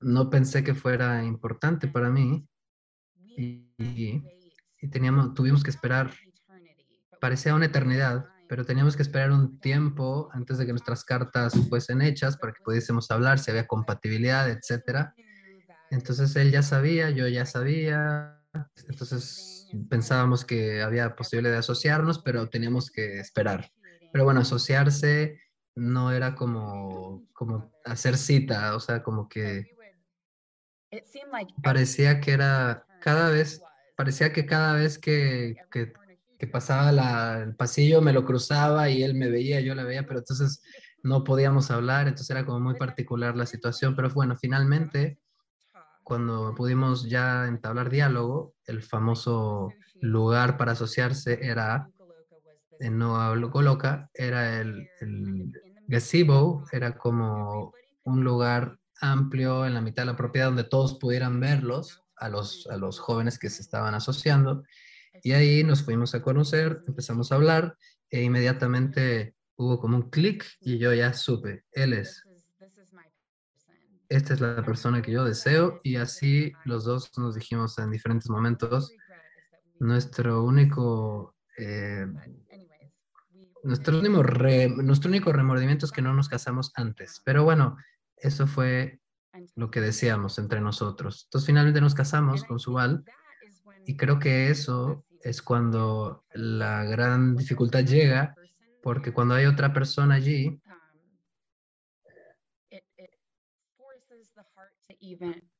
no pensé que fuera importante para mí y, y teníamos, tuvimos que esperar parecía una eternidad, pero teníamos que esperar un tiempo antes de que nuestras cartas fuesen hechas para que pudiésemos hablar, si había compatibilidad, etcétera. Entonces él ya sabía, yo ya sabía, entonces pensábamos que había posibilidad de asociarnos, pero teníamos que esperar. Pero bueno, asociarse no era como, como hacer cita, o sea, como que parecía que era cada vez, parecía que cada vez que, que, que pasaba la, el pasillo me lo cruzaba y él me veía, yo la veía, pero entonces no podíamos hablar, entonces era como muy particular la situación, pero bueno, finalmente cuando pudimos ya entablar diálogo, el famoso lugar para asociarse era en No Coloca, era el, el gazebo, era como un lugar amplio en la mitad de la propiedad donde todos pudieran verlos, a los, a los jóvenes que se estaban asociando. Y ahí nos fuimos a conocer, empezamos a hablar e inmediatamente hubo como un clic y yo ya supe, él es. Esta es la persona que yo deseo y así los dos nos dijimos en diferentes momentos. Nuestro único, eh, nuestro, único único remordimiento es que no nos casamos antes. Pero bueno, eso fue lo que deseamos entre nosotros. Entonces finalmente nos casamos con Subal y creo que eso es cuando la gran dificultad llega, porque cuando hay otra persona allí,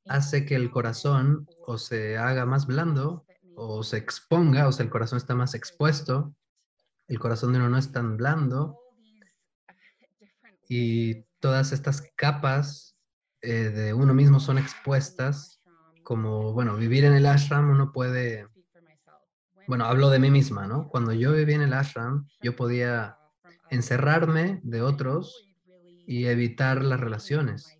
hace que el corazón o se haga más blando o se exponga, o sea, el corazón está más expuesto, el corazón de uno no es tan blando y todas estas capas eh, de uno mismo son expuestas, como, bueno, vivir en el ashram uno puede, bueno, hablo de mí misma, ¿no? Cuando yo viví en el ashram, yo podía encerrarme de otros y evitar las relaciones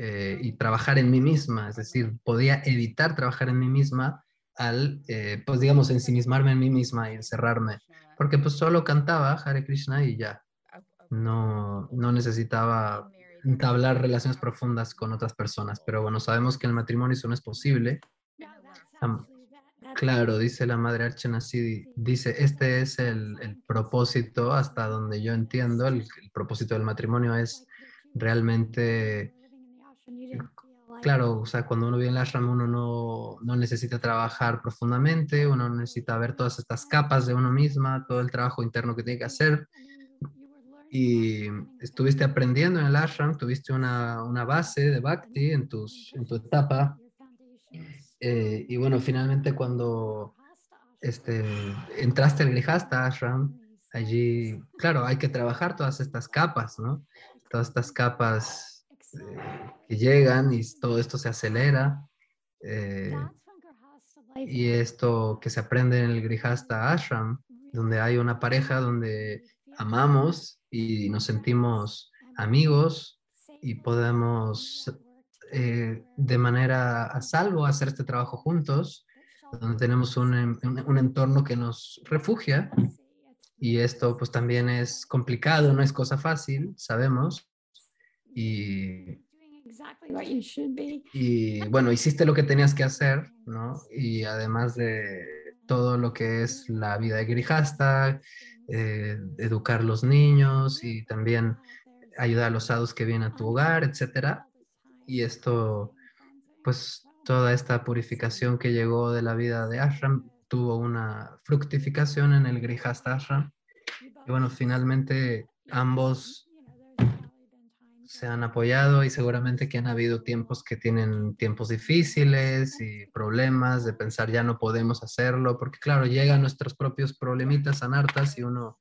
eh, y trabajar en mí misma, es decir, podía evitar trabajar en mí misma al, eh, pues digamos, ensimismarme en mí misma y encerrarme, porque pues solo cantaba Hare Krishna y ya, no, no necesitaba entablar relaciones profundas con otras personas, pero bueno, sabemos que el matrimonio eso no es posible. claro, dice la madre Archana dice, este es el, el, propósito hasta donde yo entiendo, el, el propósito del matrimonio es realmente Claro, o sea, cuando uno vive en la ashram uno no, no, necesita trabajar profundamente, uno necesita ver todas estas capas de uno misma, todo el trabajo interno que tiene que hacer y estuviste aprendiendo en el ashram, tuviste una, una base de bhakti en, tus, en tu etapa. Eh, y bueno, finalmente cuando este, entraste al Grihasta ashram, allí, claro, hay que trabajar todas estas capas, ¿no? Todas estas capas eh, que llegan y todo esto se acelera. Eh, y esto que se aprende en el Grihasta ashram, donde hay una pareja donde amamos y nos sentimos amigos y podemos eh, de manera a salvo hacer este trabajo juntos, donde tenemos un, un, entorno que nos refugia y esto pues también es complicado, no es cosa fácil, sabemos. Y, y bueno, hiciste lo que tenías que hacer, ¿no? Y además de todo lo que es la vida de Grijasta, eh, educar a los niños y también ayudar a los adultos que vienen a tu hogar, etcétera. Y esto, pues toda esta purificación que llegó de la vida de Ashram tuvo una fructificación en el Grihasta Ashram. Y bueno, finalmente ambos se han apoyado y seguramente que han habido tiempos que tienen tiempos difíciles y problemas de pensar ya no podemos hacerlo, porque claro, llegan nuestros propios problemitas anartas y uno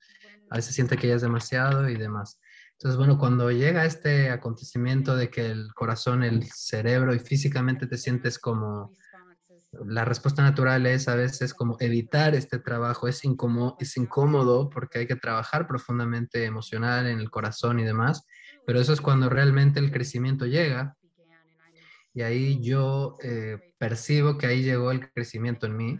a veces siente que ya es demasiado y demás. Entonces, bueno, cuando llega este acontecimiento de que el corazón, el cerebro y físicamente te sientes como la respuesta natural es a veces como evitar este trabajo, es incómodo, es incómodo porque hay que trabajar profundamente emocional en el corazón y demás, pero eso es cuando realmente el crecimiento llega. Y ahí yo eh, percibo que ahí llegó el crecimiento en mí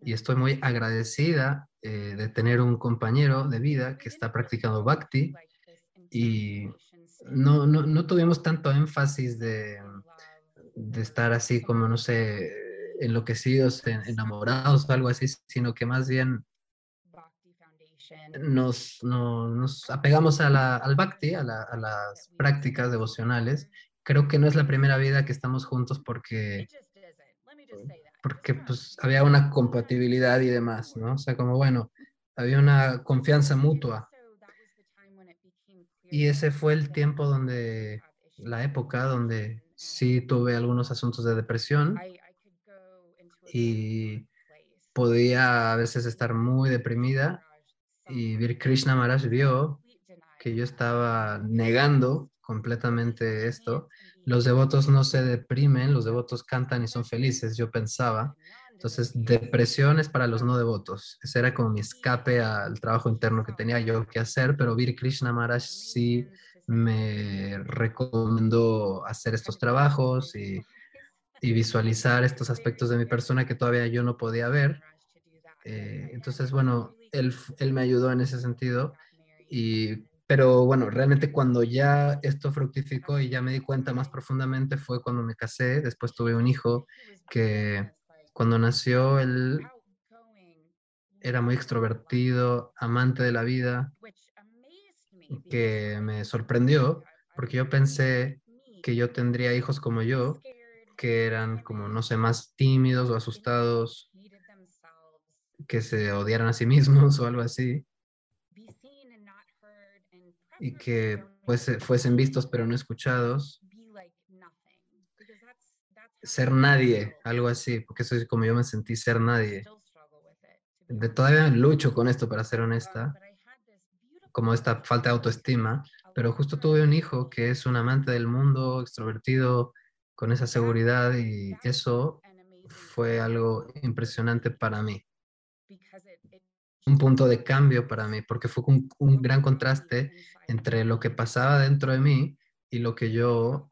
y estoy muy agradecida eh, de tener un compañero de vida que está practicando bhakti y no, no, no tuvimos tanto énfasis de, de estar así como, no sé, enloquecidos, enamorados o algo así, sino que más bien nos, no- nos apegamos a la, al bhakti, a, la- a las prácticas devocionales. Creo que no es la primera vida que estamos juntos porque, porque pues, había una compatibilidad y demás, ¿no? O sea, como bueno, había una confianza mutua. Y ese fue el tiempo donde, la época donde sí tuve algunos asuntos de depresión. Y podía a veces estar muy deprimida y Vir Krishna Maharaj vio que yo estaba negando completamente esto. Los devotos no se deprimen, los devotos cantan y son felices, yo pensaba. Entonces, depresión es para los no devotos. Ese era como mi escape al trabajo interno que tenía yo que hacer, pero Vir Krishna Maharaj sí me recomendó hacer estos trabajos y, y visualizar estos aspectos de mi persona que todavía yo no podía ver. Eh, entonces, bueno, él, él me ayudó en ese sentido. Y, pero bueno, realmente cuando ya esto fructificó y ya me di cuenta más profundamente fue cuando me casé. Después tuve un hijo que cuando nació él era muy extrovertido, amante de la vida, que me sorprendió porque yo pensé que yo tendría hijos como yo, que eran como, no sé, más tímidos o asustados, que se odiaran a sí mismos o algo así, y que pues fuesen vistos pero no escuchados, ser nadie, algo así, porque eso es como yo me sentí ser nadie. De todavía lucho con esto, para ser honesta, como esta falta de autoestima, pero justo tuve un hijo que es un amante del mundo, extrovertido, con esa seguridad y eso fue algo impresionante para mí, un punto de cambio para mí, porque fue un, un gran contraste entre lo que pasaba dentro de mí y lo que yo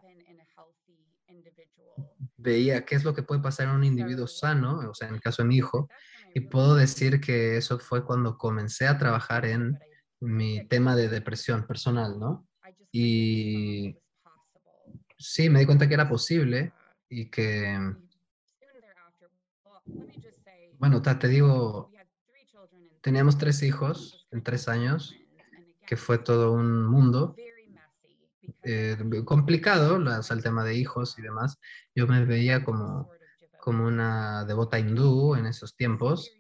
veía, qué es lo que puede pasar en un individuo sano, o sea, en el caso de mi hijo, y puedo decir que eso fue cuando comencé a trabajar en mi tema de depresión personal, ¿no? Y sí, me di cuenta que era posible y que, bueno, te digo, teníamos tres hijos en tres años, que fue todo un mundo. Eh, complicado, la- o sea, el tema de hijos y demás. Yo me veía como, como una devota hindú en esos tiempos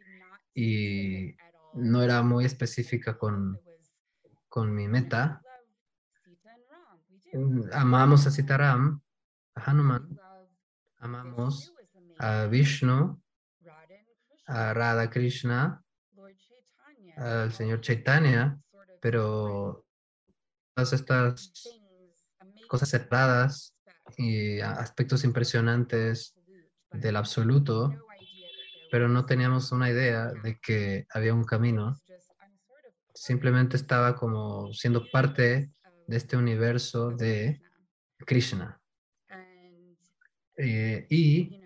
y no era muy específica con, con mi meta. Mm, Amamos a Sitaram, a Hanuman, amamos a Vishnu, a Radha Krishna, al señor Chaitanya, pero todas estas cosas separadas y aspectos impresionantes del absoluto, pero no teníamos una idea de que había un camino. Simplemente estaba como siendo parte de este universo de Krishna. Eh, y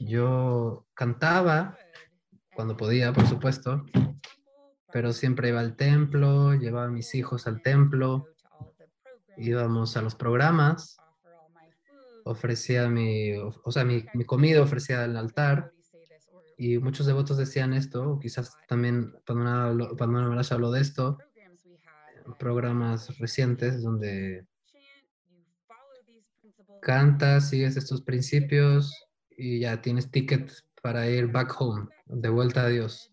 yo cantaba cuando podía, por supuesto, pero siempre iba al templo, llevaba a mis hijos al templo, íbamos a los programas, ofrecía mi, o sea, mi, mi comida ofrecía al altar y muchos devotos decían esto, o quizás también Padmanabha Maharaj habló de esto, programas recientes donde cantas, sigues estos principios y ya tienes ticket para ir back home, de vuelta a Dios,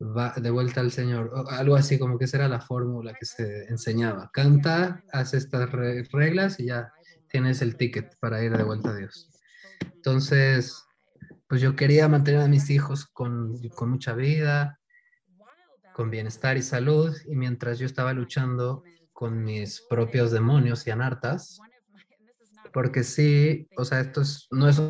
va- de vuelta al Señor, o algo así como que esa era la fórmula que se enseñaba. Canta, haz estas re- reglas y ya tienes el ticket para ir de vuelta a Dios. Entonces, pues yo quería mantener a mis hijos con, con mucha vida, con bienestar y salud, y mientras yo estaba luchando con mis propios demonios y anartas, porque sí, o sea, esto es, no es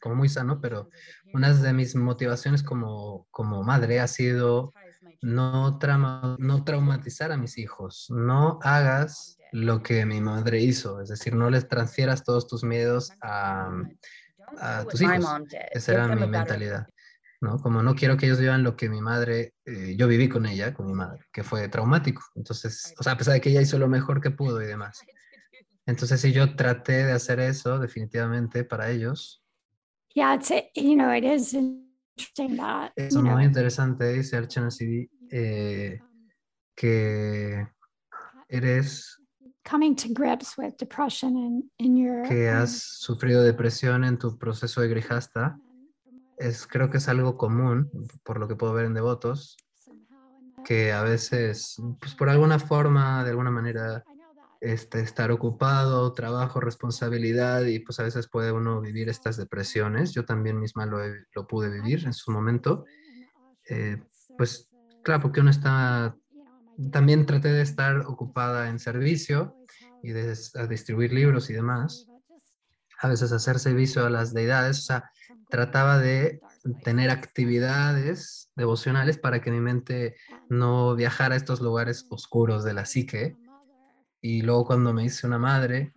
como muy sano, pero una de mis motivaciones como, como madre ha sido no, trama- no traumatizar a mis hijos, no hagas lo que mi madre hizo, es decir, no les transfieras todos tus miedos a, a tus hijos. Esa era mi mentalidad, ¿no? Como no quiero que ellos vivan lo que mi madre, eh, yo viví con ella, con mi madre, que fue traumático. Entonces, o sea, a pesar de que ella hizo lo mejor que pudo y demás. Entonces, si yo traté de hacer eso definitivamente para ellos, Yeah, it's a, you know, it is interesting that, Es you know, muy interesante, dice Archana CD, eh, que eres, coming to grips with depression in, in your que um, has sufrido depresión en tu proceso de grijasta. Es, creo que es algo común, por lo que puedo ver en devotos, que a veces, pues por alguna forma, de alguna manera, este, estar ocupado, trabajo, responsabilidad y pues a veces puede uno vivir estas depresiones. Yo también misma lo, lo pude vivir en su momento. Eh, pues claro, porque uno está, también traté de estar ocupada en servicio y de a distribuir libros y demás. A veces hacer servicio a las deidades, o sea, trataba de tener actividades devocionales para que mi mente no viajara a estos lugares oscuros de la psique. Y luego cuando me hice una madre,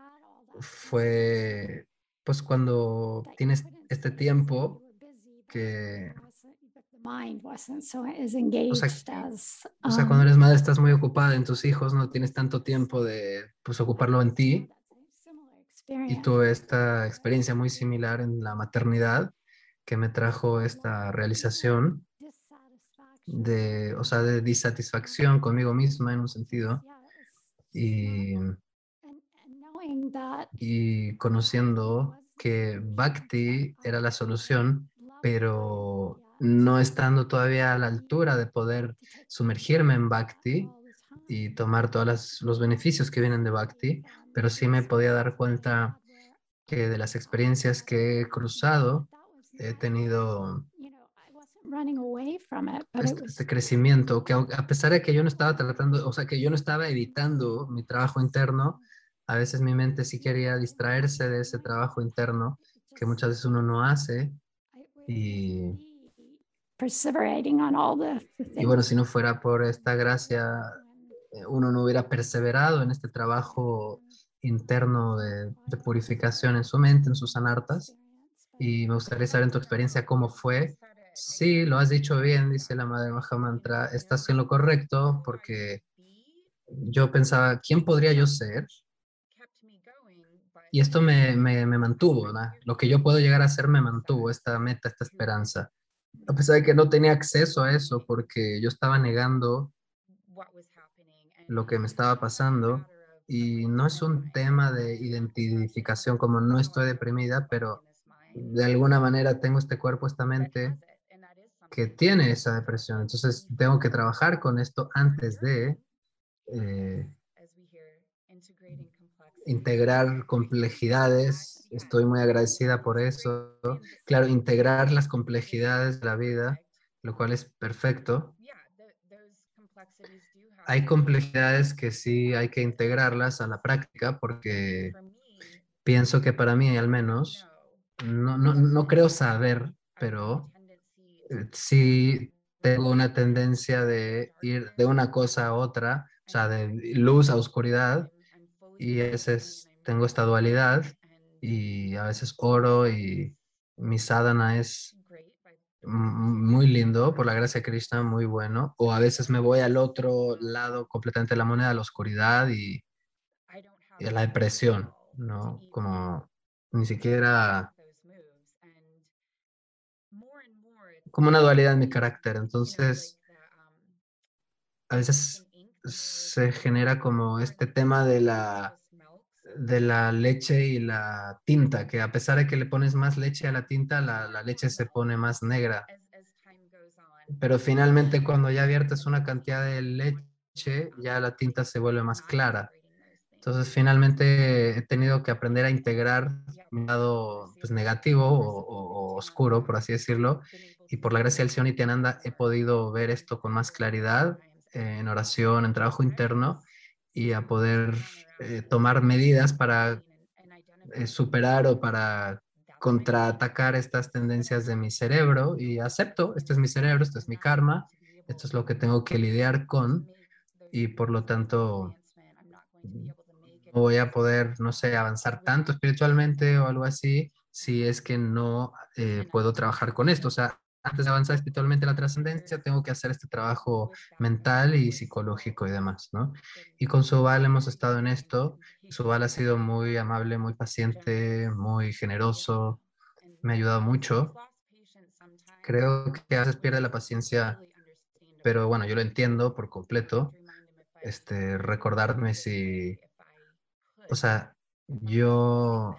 fue pues cuando tienes este tiempo que, o sea, o sea, cuando eres madre estás muy ocupada en tus hijos, no tienes tanto tiempo de pues ocuparlo en ti. Y tuve esta experiencia muy similar en la maternidad que me trajo esta realización de, o sea, de disatisfacción conmigo misma en un sentido y, y conociendo que Bhakti era la solución, pero no estando todavía a la altura de poder sumergirme en Bhakti y tomar todos los beneficios que vienen de Bhakti, pero sí me podía dar cuenta que de las experiencias que he cruzado, he tenido este, este crecimiento, que a pesar de que yo no estaba tratando, o sea, que yo no estaba evitando mi trabajo interno, a veces mi mente sí quería distraerse de ese trabajo interno que muchas veces uno no hace. Y, perseverating on all the, the y bueno, si no fuera por esta gracia, eh, uno no hubiera perseverado en este trabajo interno de, de purificación en su mente, en sus anartas. Y me gustaría saber en tu experiencia cómo fue. Sí, lo has dicho bien, dice la Madre Mahamantra, estás en lo correcto porque yo pensaba, ¿quién podría yo ser? Y esto me, me, mantuvo, ¿verdad? Lo que yo puedo llegar a ser me mantuvo, esta meta, esta esperanza. A pesar de que no tenía acceso a eso porque yo estaba negando lo que me estaba pasando y no es un tema de identificación como no estoy deprimida, pero de alguna manera tengo este cuerpo, esta mente que tiene esa depresión. Entonces tengo que trabajar con esto antes de eh, integrar complejidades. Estoy muy agradecida por eso. Claro, integrar las complejidades de la vida, lo cual es perfecto. Hay complejidades que sí hay que integrarlas a la práctica porque pienso que para mí al menos, no, no, no creo saber, pero sí tengo una tendencia de ir de una cosa a otra, o sea, de luz a oscuridad, y a veces tengo esta dualidad, y a veces oro y mi sadhana es muy lindo, por la gracia de Krishna, muy bueno, o a veces me voy al otro lado completamente de la moneda, a la oscuridad y, y a la depresión, ¿no? Como ni siquiera como una dualidad en mi carácter. Entonces, a veces se genera como este tema de la, de la leche y la tinta, que a pesar de que le pones más leche a la tinta, la, la leche se pone más negra. Pero finalmente cuando ya viertes una cantidad de leche, ya la tinta se vuelve más clara. Entonces, finalmente he tenido que aprender a integrar mi lado pues, negativo o, o- o oscuro, por así decirlo, y por la gracia del Señor Nityananda he podido ver esto con más claridad eh, en oración, en trabajo interno, y a poder eh, tomar medidas para eh, superar o para contraatacar estas tendencias de mi cerebro y acepto, este es mi cerebro, este es mi karma, esto es lo que tengo que lidiar con y por lo tanto no voy a poder, no sé, avanzar tanto espiritualmente o algo así si es que no eh, puedo trabajar con esto. O sea, antes de avanzar espiritualmente en la trascendencia, tengo que hacer este trabajo mental y psicológico y demás, ¿no? Y con Subal hemos estado en esto. Subal ha sido muy amable, muy paciente, muy generoso, me ha ayudado mucho. Creo que a veces pierde la paciencia, pero bueno, yo lo entiendo por completo. Este, recordarme si, o sea, yo,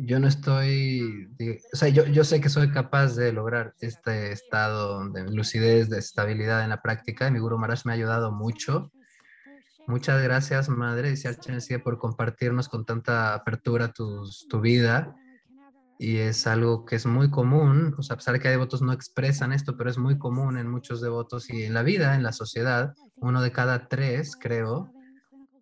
yo no estoy, o sea, yo, yo sé que soy capaz de lograr este estado de lucidez, de estabilidad en la práctica mi Guru Maharaj me ha ayudado mucho. Muchas gracias, Madre Dice Chenesigue, por compartirnos con tanta apertura tus- tu vida. Y es algo que es muy común, o sea, a pesar de que hay devotos no expresan esto, pero es muy común en muchos devotos y en la vida, en la sociedad. Uno de cada tres, creo,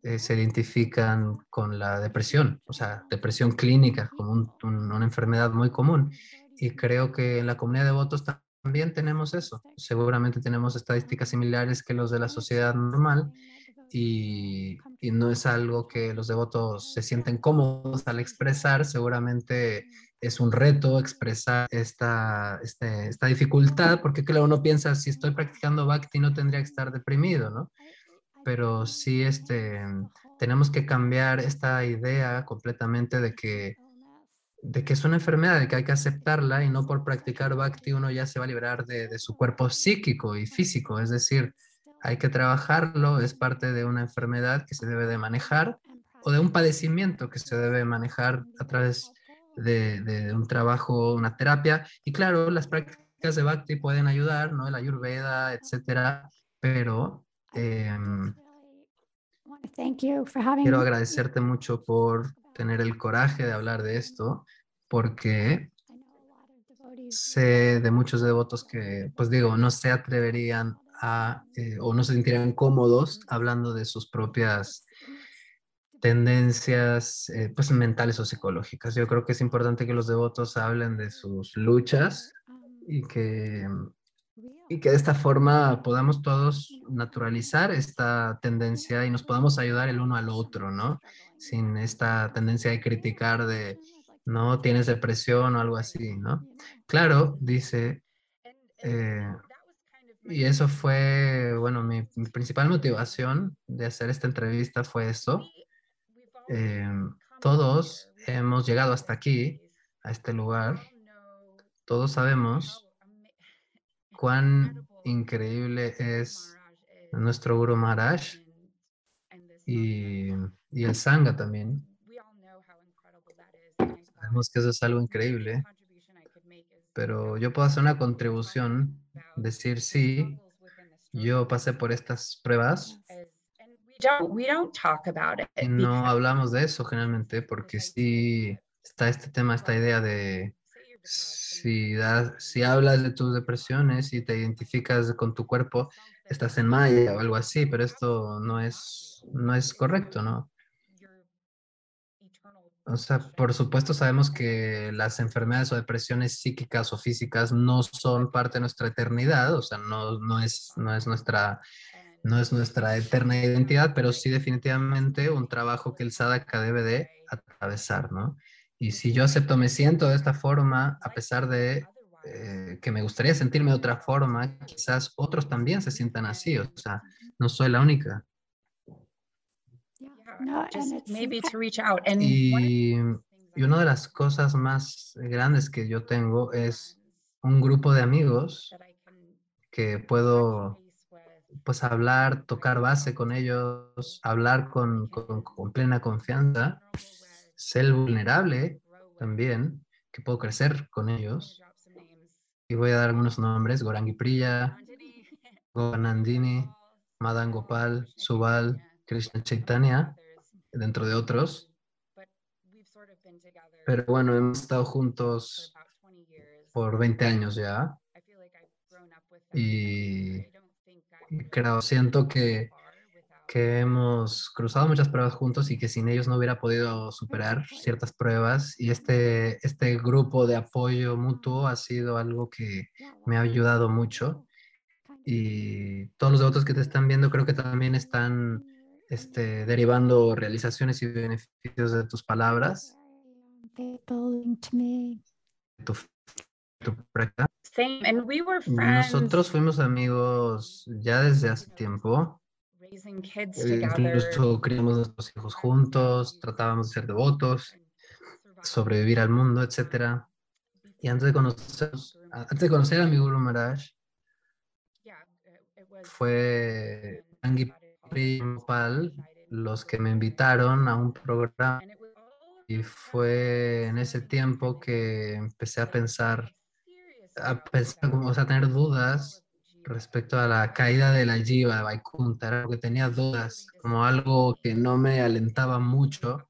eh, se identifican con la depresión, o sea, depresión clínica como un- un- una enfermedad muy común. Y creo que en la comunidad de devotos ta- también tenemos eso. Seguramente tenemos estadísticas similares que los de la sociedad normal y, y no es algo que los devotos se sienten cómodos al expresar. Seguramente es un reto expresar esta, este- esta dificultad, porque claro, uno piensa, si estoy practicando bhakti no tendría que estar deprimido, ¿no? Pero sí, este, tenemos que cambiar esta idea completamente de que, de que es una enfermedad, de que hay que aceptarla y no por practicar bhakti uno ya se va a liberar de, de su cuerpo psíquico y físico, es decir, hay que trabajarlo, es parte de una enfermedad que se debe de manejar o de un padecimiento que se debe manejar a través de, un trabajo, una terapia. Y claro, las prácticas de Bhakti pueden ayudar, ¿no? El Ayurveda, etcétera, pero em, quiero agradecerte mucho por tener el coraje de hablar de esto, porque sé de muchos devotos que, pues digo, no se atreverían a, eh, o no se sentirían cómodos hablando de sus propias tendencias eh, pues mentales o psicológicas. Yo creo que es importante que los devotos hablen de sus luchas y que, y que de esta forma podamos todos naturalizar esta tendencia y nos podamos ayudar el uno al otro, ¿no? Sin esta tendencia de criticar de, no, tienes depresión o algo así, ¿no? Claro, dice, eh, y eso fue, bueno, mi, mi principal motivación de hacer esta entrevista fue eso. Eh, todos hemos llegado hasta aquí, a este lugar. Todos sabemos cuán increíble es nuestro Guru Maharaj y, y el Sangha también. Sabemos que eso es algo increíble, pero yo puedo hacer una contribución, decir sí, yo pasé por estas pruebas no hablamos de eso generalmente porque sí está este tema, esta idea de si, das, si hablas de tus depresiones y te identificas con tu cuerpo, estás en Maya o algo así, pero esto no es, no es correcto, ¿no? O sea, por supuesto sabemos que las enfermedades o depresiones psíquicas o físicas no son parte de nuestra eternidad, o sea, no, no, es, no, es nuestra, no es nuestra eterna identidad, pero sí definitivamente un trabajo que el sadhaka debe de atravesar, ¿no? Y si yo acepto, me siento de esta forma, a pesar de eh, que me gustaría sentirme de otra forma, quizás otros también se sientan así, o sea, no soy la única. Y, the y una de las cosas más grandes que yo tengo es un grupo de amigos that I can que puedo base with pues hablar, tocar base con ellos, hablar con, con- con plena confianza, ser vulnerable también, que puedo crecer con ellos. Y voy a dar algunos nombres, Gorangi Priya, Goranandini, Madan Gopal, Subal, Krishna Chaitanya, dentro de otros. Pero bueno, hemos estado juntos about 20 years. por 20 años ya. Y, creo, siento que, que hemos cruzado muchas pruebas juntos y que sin ellos no hubiera podido superar ciertas pruebas. Y este, este grupo de apoyo mutuo ha sido algo que me ha ayudado mucho. Y todos los devotos que te están viendo creo que también están este, derivando realizaciones y beneficios de tus palabras, tu, tu práctica. Same, and we were friends Nosotros fuimos amigos ya desde hace tiempo. Incluso criamos nuestros hijos juntos, tratábamos de ser devotos, sobrevivir al mundo, etcétera. Y antes de conocer, antes de conocer a mi Guru Maharaj, fue Angi Pal los que me invitaron a un programa y fue en ese tiempo que empecé a pensar, a pensar, o sea, a tener dudas respecto a la caída de la Jiva de Vaikunta, era que tenía dudas, como algo que no me alentaba mucho,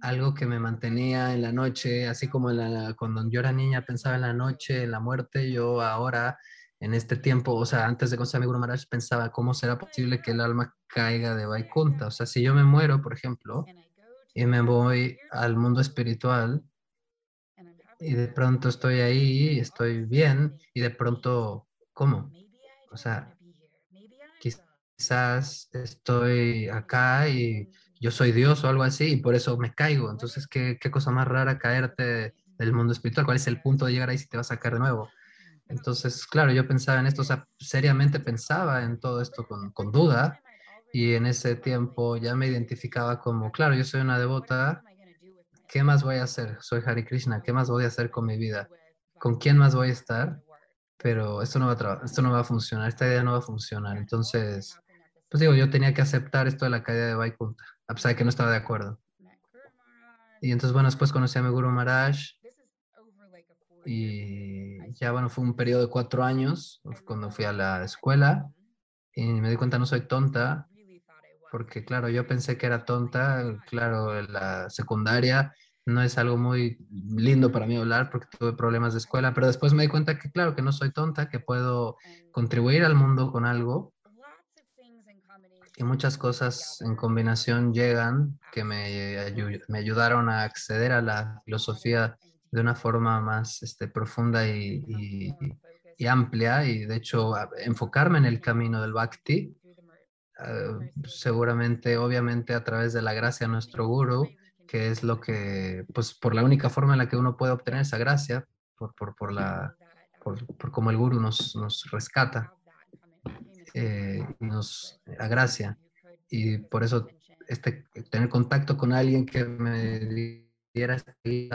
algo que me mantenía en la noche, así como cuando yo era niña pensaba en la noche, en la muerte, yo ahora en este tiempo, o sea, antes de conocer a mi Guru Maharaj, pensaba cómo será posible que el alma caiga de Vaikunta. O sea, si yo me muero, por ejemplo, y me voy al mundo espiritual, y de pronto estoy ahí, estoy bien, y de pronto, ¿cómo? O sea, quizás estoy acá y yo soy Dios o algo así, y por eso me caigo. Entonces, ¿qué, qué cosa más rara caerte del mundo espiritual? ¿Cuál es el punto de llegar ahí si te vas a caer de nuevo? Entonces, claro, yo pensaba en esto, o sea, seriamente pensaba en todo esto con, con duda y en ese tiempo ya me identificaba como, claro, yo soy una devota, ¿qué más voy a hacer? Soy Hari Krishna, ¿qué más voy a hacer con mi vida? ¿Con quién más voy a estar? Pero esto no va a, esto no va a funcionar, esta idea no va a funcionar. Entonces, pues digo, yo tenía que aceptar esto de la caída de Vaikunta, a pesar de que no estaba de acuerdo. Y entonces, bueno, después conocí a mi Guru Maharaj y ya, bueno, fue un periodo de cuatro años cuando fui a la escuela y me di cuenta no soy tonta, porque claro, yo pensé que era tonta, claro, la secundaria no es algo muy lindo para mí hablar porque tuve problemas de escuela, pero después me di cuenta que claro, que no soy tonta, que puedo contribuir al mundo con algo. Y muchas cosas en combinación llegan que me, ayudaron a acceder a la filosofía de una forma más este, profunda y, y, amplia. Y de hecho enfocarme en el camino del bhakti, eh, seguramente, obviamente a través de la gracia de nuestro guru, que es lo que, pues por la única forma en la que uno puede obtener esa gracia, por, por, por la, por, por cómo el guru nos, nos rescata eh, nos agracia. Y por eso este, tener contacto con alguien que me diera este,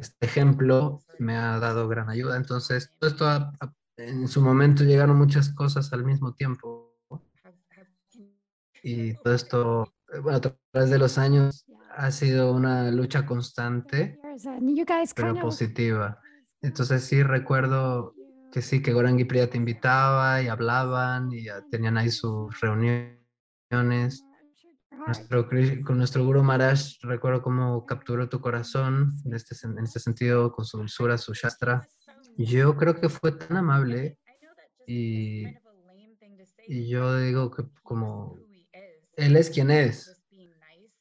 este, ejemplo me ha dado gran ayuda. Entonces, todo esto en su momento llegaron muchas cosas al mismo tiempo. Y todo esto, bueno, a través de los años ha sido una lucha constante, pero positiva. Entonces sí recuerdo que sí, que Gorangi Priya te invitaba y hablaban y tenían ahí sus reuniones nuestro, con nuestro Guru Maharaj, recuerdo cómo capturó tu corazón en este, en este sentido, con su dulzura, su shastra. Yo creo que fue tan amable y, y yo digo que como él es quien es.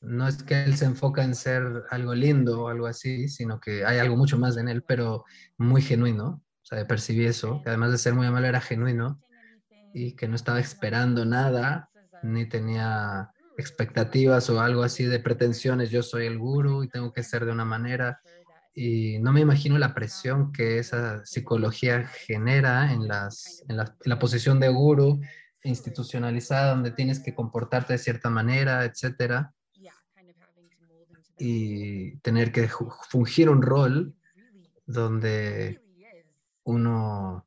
No es que él se enfoca en ser algo lindo o algo así, sino que hay algo mucho más en él, pero muy genuino. O sea, percibí eso, que además de ser muy amable era genuino y que no estaba esperando nada, ni tenía expectativas o algo así de pretensiones, yo soy el guru y tengo que ser de una manera. Y no me imagino la presión que esa psicología genera en, las, en, la, posición de guru institucionalizada, donde tienes que comportarte de cierta manera, etcétera. Y tener que fungir un rol donde uno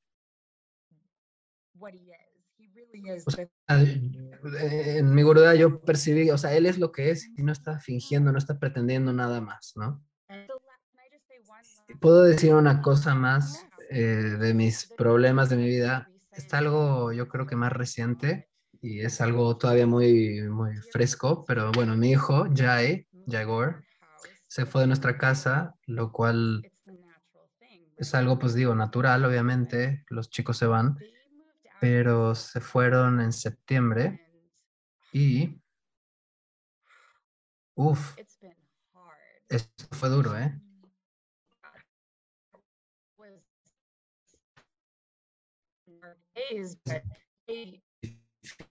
en mi gurudad yo percibí, o sea, él es lo que es y no está fingiendo, no está pretendiendo nada más, ¿no? Puedo decir una cosa más eh, de mis problemas de mi vida. Es algo, yo creo que más reciente y es algo todavía muy, muy fresco, pero bueno, mi hijo, Jai, Jaigor, se fue de nuestra casa, lo cual es algo, pues digo, natural, obviamente, los chicos se van, pero se fueron en septiembre y, uff, esto fue duro, ¿eh?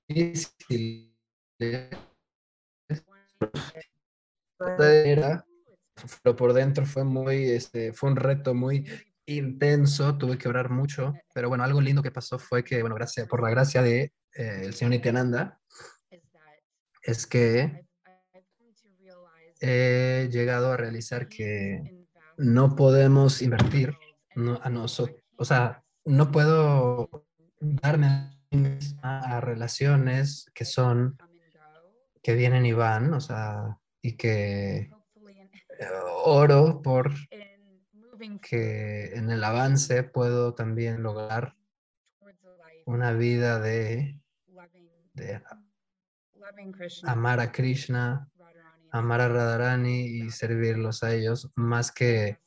Difícil. Era, pero por dentro fue muy, este, fue un reto muy intenso, tuve que orar mucho, pero bueno, algo lindo que pasó fue que, bueno, gracias, por la gracia de eh, el señor Nityananda, es que he llegado a realizar que no podemos invertir no, a nosotros, o sea, no puedo darme a relaciones que son, que vienen y van, o sea, y que eh, oro por que en el avance puedo también lograr una vida de, de amar a Krishna, amar a Radharani y servirlos a ellos, más que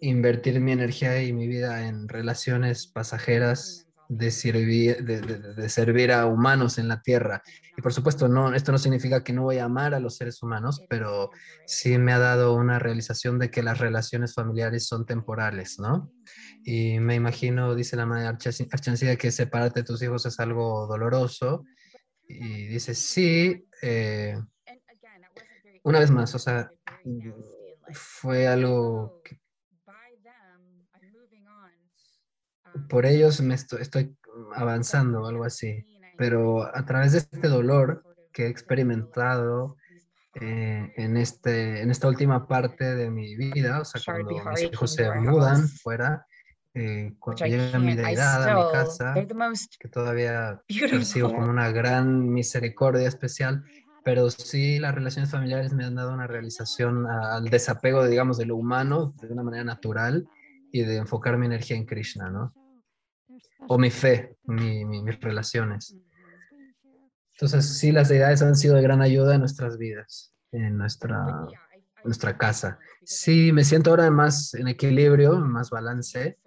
invertir mi energía y mi vida en relaciones pasajeras de servir, de, de- de servir a humanos en la tierra. Y por supuesto, no, esto no significa que no voy a amar a los seres humanos, pero sí me ha dado una realización de que las relaciones familiares son temporales, ¿no? Y me imagino, dice la madre Archancida, que separarte de tus hijos es algo doloroso. Y dice, sí, eh, una vez más, o sea, fue algo que por ellos me estoy, estoy avanzando o algo así. Pero a través de este dolor que he experimentado eh, en, este, en esta última parte de mi vida, o sea, cuando mis hijos se mudan fuera, eh, cuando llega mi deidad a mi casa, que todavía percibo como una gran misericordia especial, pero sí las relaciones familiares me han dado una realización al desapego, digamos, de lo humano de una manera natural y de enfocar mi energía en Krishna, ¿no? O mi fe, mi- mi- mis relaciones. Entonces, sí, las deidades han sido de gran ayuda en nuestras vidas, en nuestra, nuestra casa. Sí, me siento ahora más en equilibrio, más balance,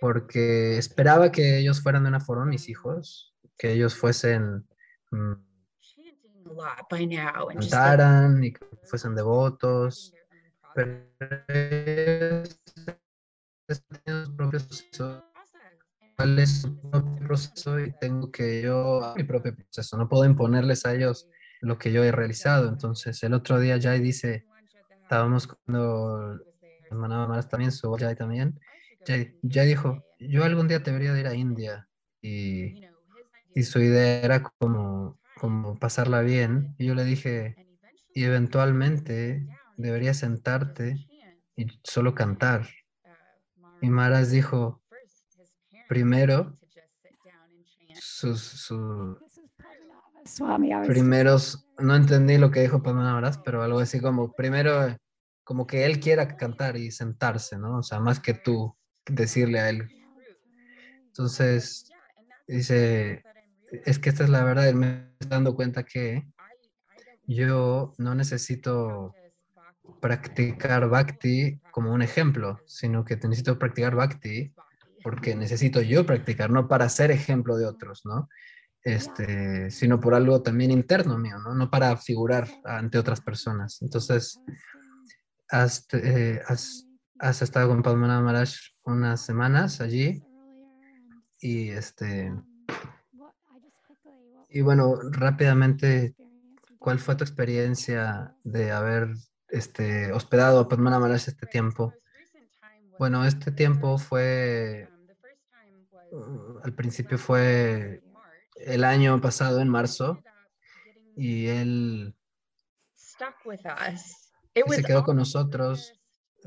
porque esperaba que ellos fueran de una forma, mis hijos, que ellos fuesen, mm, chanting a lot by now and just like cantaran y que fuesen devotos, pero sus propios cuál es su propio proceso y tengo que yo mi propio proceso, no puedo imponerles a ellos lo que yo he realizado. Entonces, el otro día Jai dice, estábamos cuando hermana Maras también, su Jai también, Jai, Jai dijo, yo algún día debería de ir a India y, y su idea era como, como pasarla bien. Y yo le dije, y eventualmente deberías sentarte y solo cantar. Y Maras dijo, primero, sus, su- primeros, no entendí lo que dijo Padma Maras, pero algo así como, primero, como que él quiera cantar y sentarse, ¿no? O sea, más que tú decirle a él. Entonces, dice, es que esta es la verdad, y me estoy dando cuenta que yo no necesito practicar bhakti como un ejemplo, sino que necesito practicar bhakti porque necesito yo practicar, no para ser ejemplo de otros, ¿no? Este, sino por algo también interno mío, ¿no? No para figurar ante otras personas. Entonces, has, eh, has, has estado con Padmana Maharaj unas semanas allí y este, y bueno, rápidamente, ¿cuál fue tu experiencia de haber este, hospedado a Padmana Maharaj este tiempo? Bueno, este tiempo fue, al principio fue el año pasado, en marzo, y él se quedó con nosotros.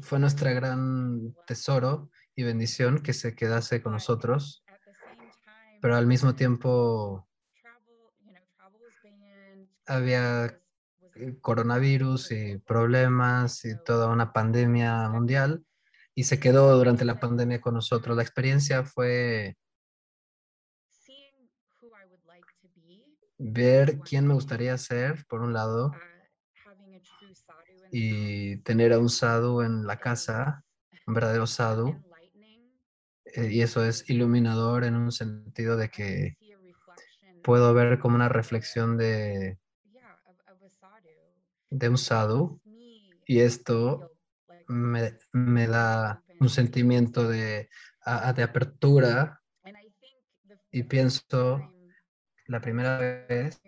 Fue nuestra gran tesoro y bendición que se quedase con nosotros, pero al mismo tiempo había coronavirus y problemas y toda una pandemia mundial y se quedó durante la pandemia con nosotros. La experiencia fue ver quién me gustaría ser, por un lado, uh, having a true sadhu in the house y tener a un sadhu en la casa, un verdadero sadhu, eh, y eso es iluminador en un sentido de que puedo ver como una reflexión de, de un sadhu, y esto me, me da un sentimiento de, de apertura y pienso, la primera vez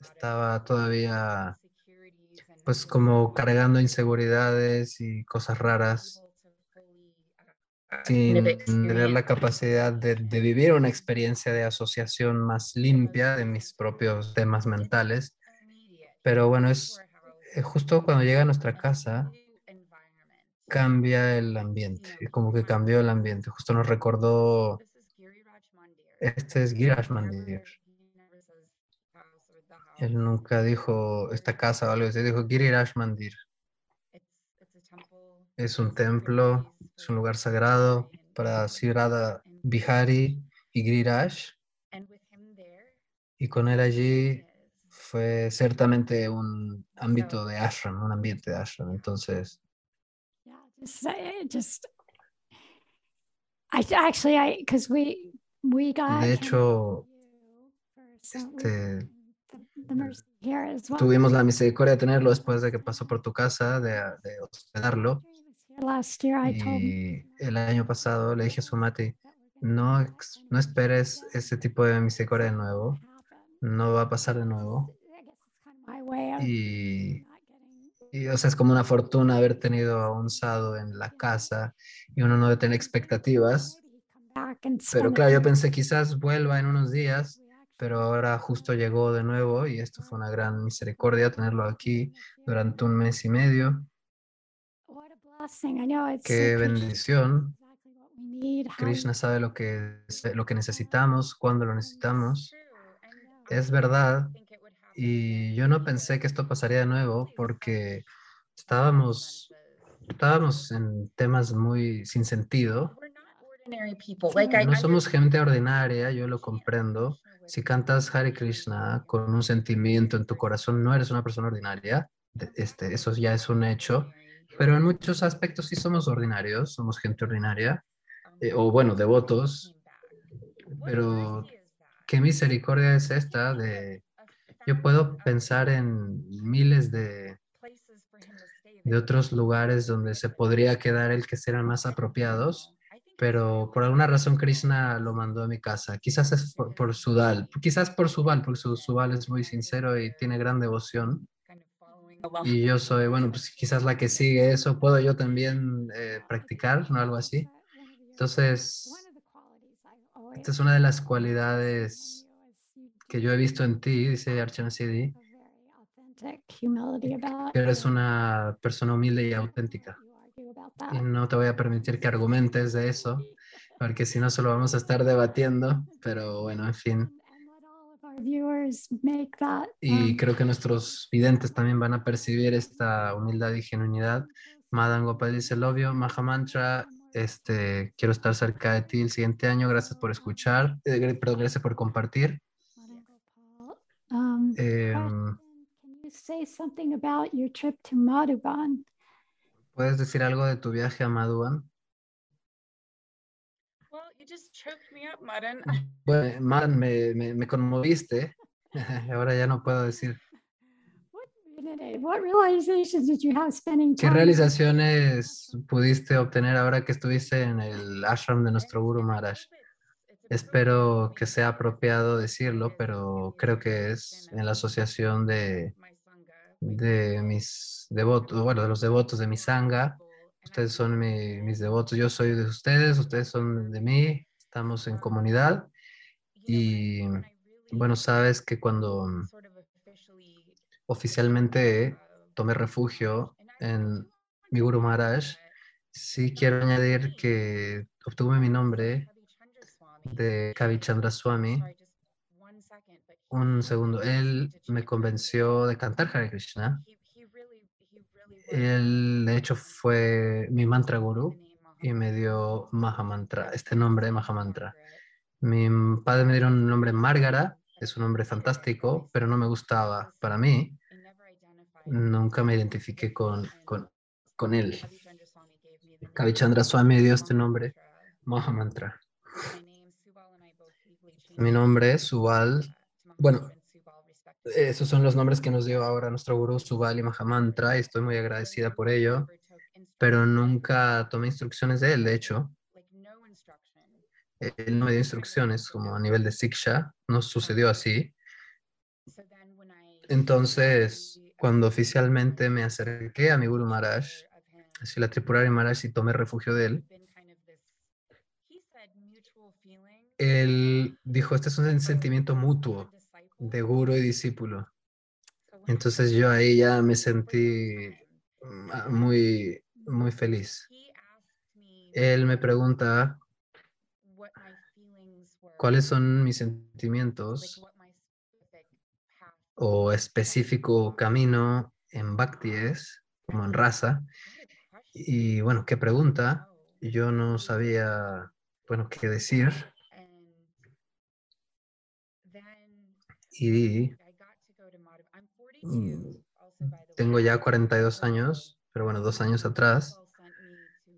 estaba todavía pues como cargando inseguridades y cosas raras sin tener la capacidad de, de vivir una experiencia de asociación más limpia de mis propios temas mentales. Pero bueno, es eh, justo cuando llega a nuestra casa. Cambia el ambiente, y como que cambió el ambiente. Justo nos recordó, este es Girish Mandir. House. Él nunca dijo esta casa o algo así, dijo Giriraj Mandir. Es un templo, es un lugar sagrado para Sirada Bihari y Giriraj. Y con él allí fue ciertamente un ámbito de ashram, un ambiente de ashram. Entonces, just, I- just, I actually, I, because we, we got. de hecho, este, tuvimos la misericordia de tenerlo después de que pasó por tu casa, de, de hospedarlo. Y el año pasado le dije a we're gonna no, no esperes ese tipo de misericordia de nuevo, no va a pasar de nuevo. I guess it's kind of my way of Y, y, o sea, es como una fortuna haber tenido a un sado en la casa y uno no debe tener expectativas. Pero claro, yo pensé quizás vuelva en unos días, pero ahora justo llegó de nuevo y esto fue una gran misericordia tenerlo aquí durante un mes y medio. Qué bendición. Krishna sabe lo que, lo que necesitamos, cuándo lo necesitamos. Es verdad. Y yo no because pensé que esto pasaría de nuevo porque estábamos, estábamos en temas muy sin sentido. No somos gente ordinaria, yo lo comprendo. Si cantas Hare Krishna con un sentimiento en tu corazón, no eres una persona ordinaria. Este, eso ya es un hecho. Pero en muchos aspectos sí somos ordinarios, somos gente ordinaria, eh, o bueno, devotos. Pero qué misericordia es esta de... Yo puedo pensar en miles de, de otros lugares donde se podría quedar el que serán más apropiados, pero por alguna razón Krishna lo mandó a mi casa. Quizás es por, por Sudal, quizás por Subal, porque su, Subal es muy sincero y tiene gran devoción. Y yo soy, bueno, pues quizás la que sigue eso, puedo yo también eh, practicar, ¿no? Algo así. Entonces, esta es una de las cualidades que yo he visto en ti, dice Archana Siddhi, que eres una persona humilde y auténtica. Y no te voy a permitir que argumentes de eso, porque si no solo vamos a estar debatiendo, pero bueno, en fin. Y creo que nuestros videntes también van a percibir esta humildad y genuinidad. Madan Gopal dice, Lobio, Mahamantra, este, quiero estar cerca de ti el siguiente año, gracias por escuchar, eh, perdón, gracias por compartir. To Madhuban? ¿Puedes decir algo de tu viaje a Madhuban? Well, you just choked me up, Madan. Bueno, Man, me, me, me conmoviste. Ahora ya no puedo decir. What, really- what realizations did you have spending ¿Qué realizaciones pudiste obtener ahora que estuviste en el ashram de nuestro Guru Maharaj? Espero que sea apropiado decirlo, pero creo que es en la asociación de, de mis devotos, bueno, de los devotos de mi sangha. Ustedes son mi- mis devotos, yo soy de ustedes, ustedes son de mí, estamos en comunidad. Y bueno, sabes que cuando oficialmente tomé refugio en mi Guru Maharaj, sí quiero añadir que obtuve mi nombre de Kavichandra Swami. Un segundo, él me convenció de cantar Hare Krishna. Él, de hecho, fue mi mantra guru y me dio Mahamantra, este nombre, Mahamantra. Mi padre me dieron un nombre Márgara, es un nombre fantástico, pero no me gustaba para mí. Nunca me identifiqué con, con, con él. Kavichandra Swami dio este nombre, Mahamantra. Mi nombre es Subal. Bueno, Esos son los nombres que nos dio ahora nuestro gurú Subal y Mahamantra y estoy muy agradecida por ello, pero nunca tomé instrucciones de él, de hecho. Él no me dio instrucciones como a nivel de Siksha, no sucedió así. Entonces, cuando oficialmente me acerqué a mi Guru Maharaj, así la Tripurari Maharaj y tomé refugio de él, él dijo, este es un sentimiento mutuo de guru y discípulo. Entonces yo ahí ya me sentí mm, ah, muy muy feliz. Él me pregunta cuáles son mis sentimientos o específico camino en Bhakti es, como en raza. Y bueno, qué pregunta. Yo no sabía, bueno, qué decir. and then Y I got to go to Madhav. I'm 42, mm, also, by the tengo ya 42 años, pero bueno, dos años atrás,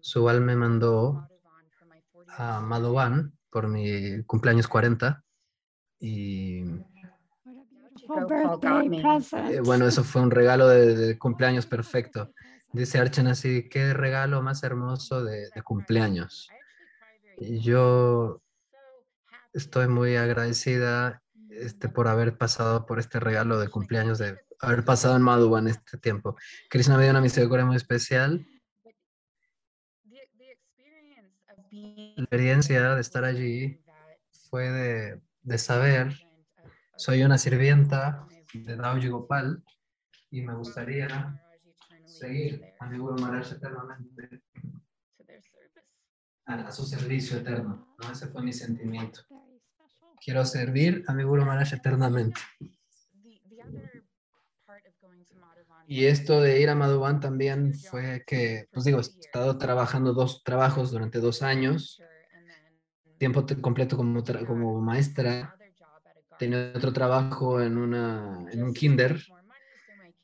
Subal me mandó Madhavan for my 40th a. Madovan por mi cumpleaños 40. Y eh, bueno, eso fue un regalo de, de cumpleaños perfecto. Dice Archana así, qué regalo más hermoso de, de cumpleaños. Y yo Estoy muy agradecida este, por haber pasado por este regalo de cumpleaños, de haber pasado en Madhuban este tiempo. Krishna me dio una misericordia muy especial. La experiencia de estar allí fue de, de saber, soy una sirvienta de Dauji Gopal y me gustaría seguir a mi Guru Maharaj eternamente, a, a su servicio eterno. ¿no? Ese fue mi sentimiento. Quiero servir a mi Guru Maharaj eternamente. Y esto de ir a Madhuban también fue que, pues digo, he estado trabajando dos trabajos durante dos años, tiempo completo como, como maestra, tenía otro trabajo en, una, en un kinder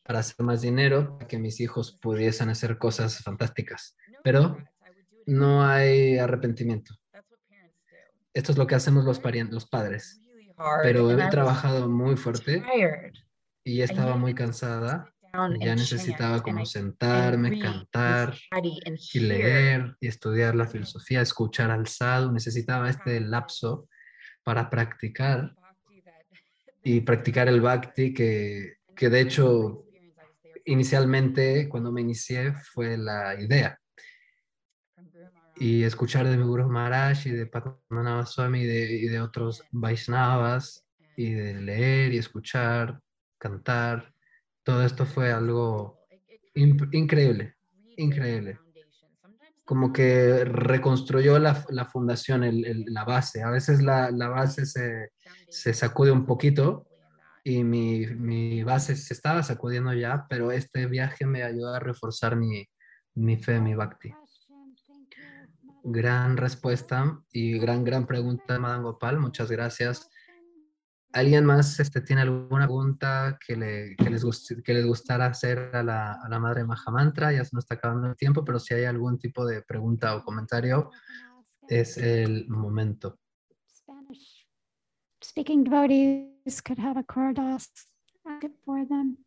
para hacer más dinero, para que mis hijos pudiesen hacer cosas fantásticas. Pero no hay arrepentimiento. Esto es lo que hacemos los, los padres. Pero he trabajado muy fuerte y ya estaba muy cansada. Ya necesitaba como sentarme, cantar y leer y estudiar la filosofía, escuchar al sadhu. Necesitaba este lapso para practicar y practicar el bhakti que, que de hecho inicialmente cuando me inicié fue la idea. Y escuchar de Guru Maharaj y de Padmanabha Swami y de, y de otros Vaishnavas y de leer y escuchar, cantar, todo esto fue algo imp- increíble, increíble. Como que reconstruyó la, la fundación, el- el- la base. A veces la, la base se, se sacude un poquito y mi, mi base se estaba sacudiendo ya, pero este viaje me ayudó a reforzar mi, mi fe, mi bhakti. Gran respuesta y gran, gran pregunta, Madan Gopal. Muchas gracias. ¿Alguien más este, tiene alguna pregunta que, le, que, les que les gustara hacer a la, a la madre Mahamantra? Ya se nos está acabando el tiempo, pero si hay algún tipo de pregunta o comentario, es el momento. Spanish speaking devotees could have a it for them.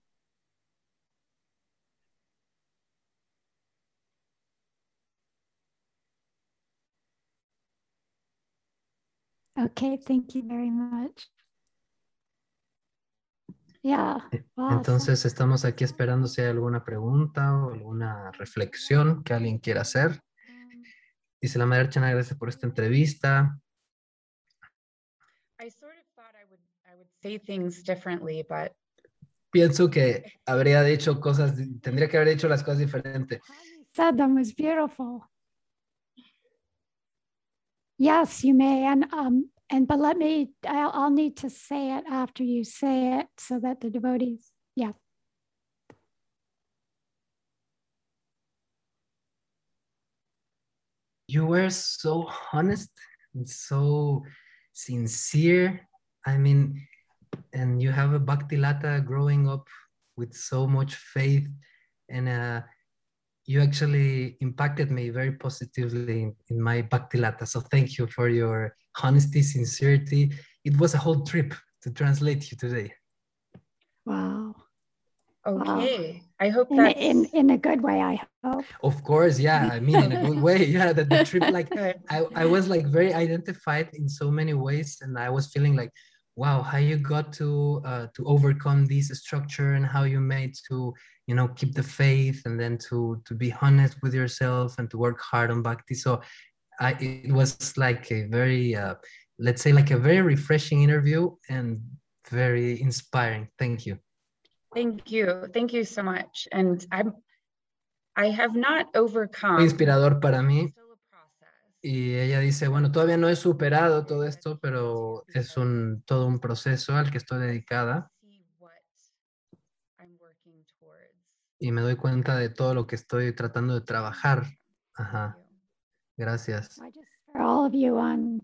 Okay, thank you very much. Yeah. wow, so- Entonces estamos aquí esperando si hay alguna pregunta o alguna reflexión que alguien quiera hacer. Dice la Madre Archana, gracias por esta entrevista. I sort of thought I would I would say things differently, but Pienso que habría dicho cosas, tendría que haber dicho las cosas diferentes. Them was beautiful. Yes, you may, and um, and but let me. I'll, I'll need to say it after you say it, so that the devotees. Yeah. You were so honest and so sincere. I mean, and you have a Bhakti Lata growing up with so much faith, and uh, you actually impacted me very positively in, in my Bhaktilata. So thank you for your honesty, sincerity. It was a whole trip to translate you today. Wow. okay. I hope In that's in in a good way, I hope. Of course, yeah. I mean, in a good way. Yeah, that the trip, like. I, I was like very identified in so many ways and i was feeling like wow how you got to uh, to overcome this structure and how you made to you know keep the faith and then to to be honest with yourself and to work hard on bhakti so i it was like a very uh, let's say like a very refreshing interview and very inspiring thank you Thank you. Thank you so much. And I'm I have not overcome. Inspirador para mí. A. Y ella dice, bueno, todavía no he superado todo esto, pero es un, todo un proceso al que estoy dedicada See what I'm working towards. y me doy cuenta de todo lo que estoy tratando de trabajar. Ajá, Thank you. gracias. I just for all of you on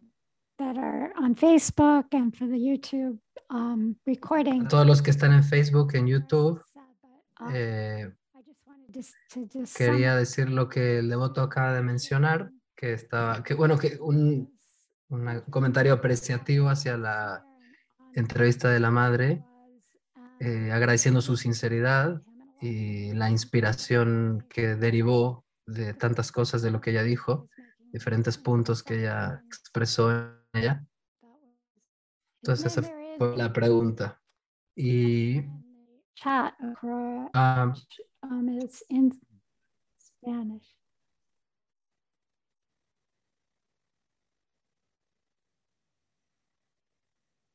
that are on Facebook and for the YouTube um, recording. A todos los que están en Facebook, en YouTube, but, um, eh, I just wanted just to just quería decir lo que el devoto acaba de mencionar, que estaba, que bueno, que un, un comentario apreciativo hacia la entrevista de la madre, eh, agradeciendo su sinceridad y la inspiración que derivó de tantas cosas de lo que ella dijo, diferentes puntos que ella expresó en ella. Entonces esa fue la pregunta. Y chat ah, um, it's in Spanish.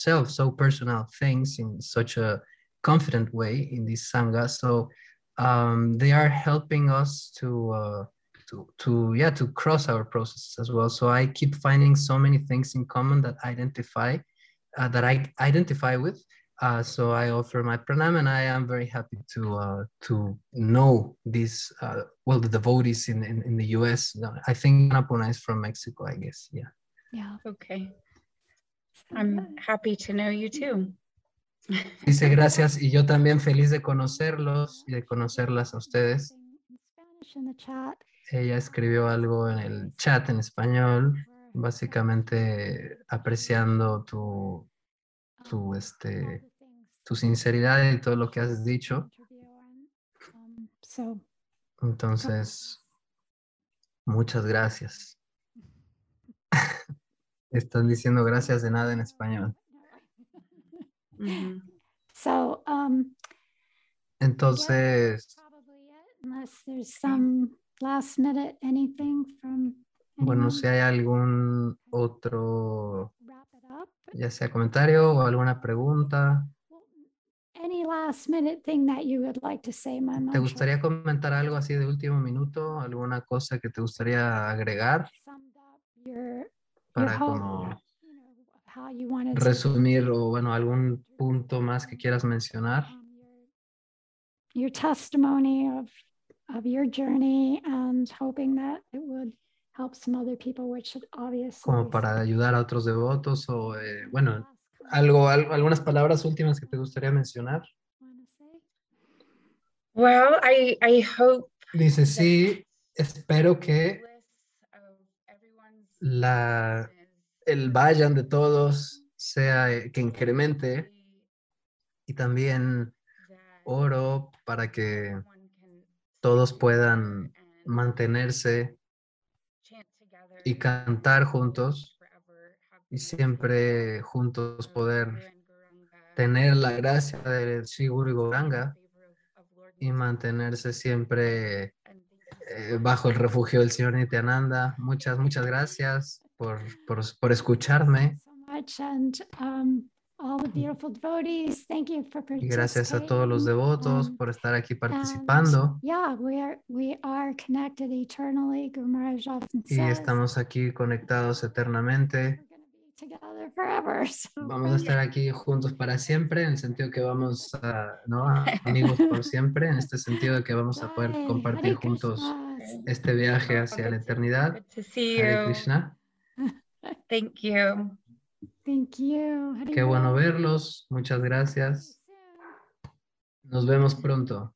Self so personal things in such a confident way in this sangha. So um, they are helping us to uh, to to yeah to cross our processes as well. So i keep finding so many things in common that identify uh, that i identify with. Uh, so i offer my pranam and i am very happy to uh, to know these uh, well the devotees in, in in the us i think Annapurna is from mexico i guess. Yeah. Yeah. Okay. I'm happy to know you too. Dice gracias y yo también feliz de conocerlos y de conocerlas a ustedes. In Spanish in the chat. Ella escribió algo en el chat en español, básicamente apreciando tu, tu, este, tu sinceridad y todo lo que has dicho. Entonces, muchas gracias. Están diciendo gracias de nada en español. Mhm. So, um, Entonces, probably it, unless there's some last minute anything from. bueno, si hay algún otro, ya sea comentario o alguna pregunta. Well, Any last minute thing that you would like to say, my ¿Te gustaría comentar algo así de último minuto? ¿Alguna cosa que te gustaría agregar para como resumir o bueno, algún punto más que quieras mencionar? um, your, testimony of of your journey and hoping that it would help some other people, which should obviously. Como is para ayudar a otros devotos o eh, bueno, algo, al- algunas palabras últimas que te gustaría mencionar. Well, I I hope Dice, sí, espero que la, el vayan de todos sea eh, que incremente. Y también oro para que todos puedan mantenerse y cantar juntos y siempre juntos poder tener la gracia del Sri Guru y Lord y mantenerse siempre eh, bajo el refugio del Señor Nityananda. Muchas, muchas gracias por, por, por escucharme um, y gracias a todos los devotos Um, por estar aquí and, participando Yeah, we are, we are connected eternally. Guru Maharaj often y estamos aquí conectados eternamente. Together forever. so Vamos a estar aquí juntos para siempre, en el sentido que vamos a, ¿no? Amigos por siempre, en este sentido de que vamos a poder compartir juntos este viaje hacia la eternidad. Good to see Hare. Krishna. Thank you. Thank you. Qué bueno verlos. Muchas gracias. Nos vemos pronto.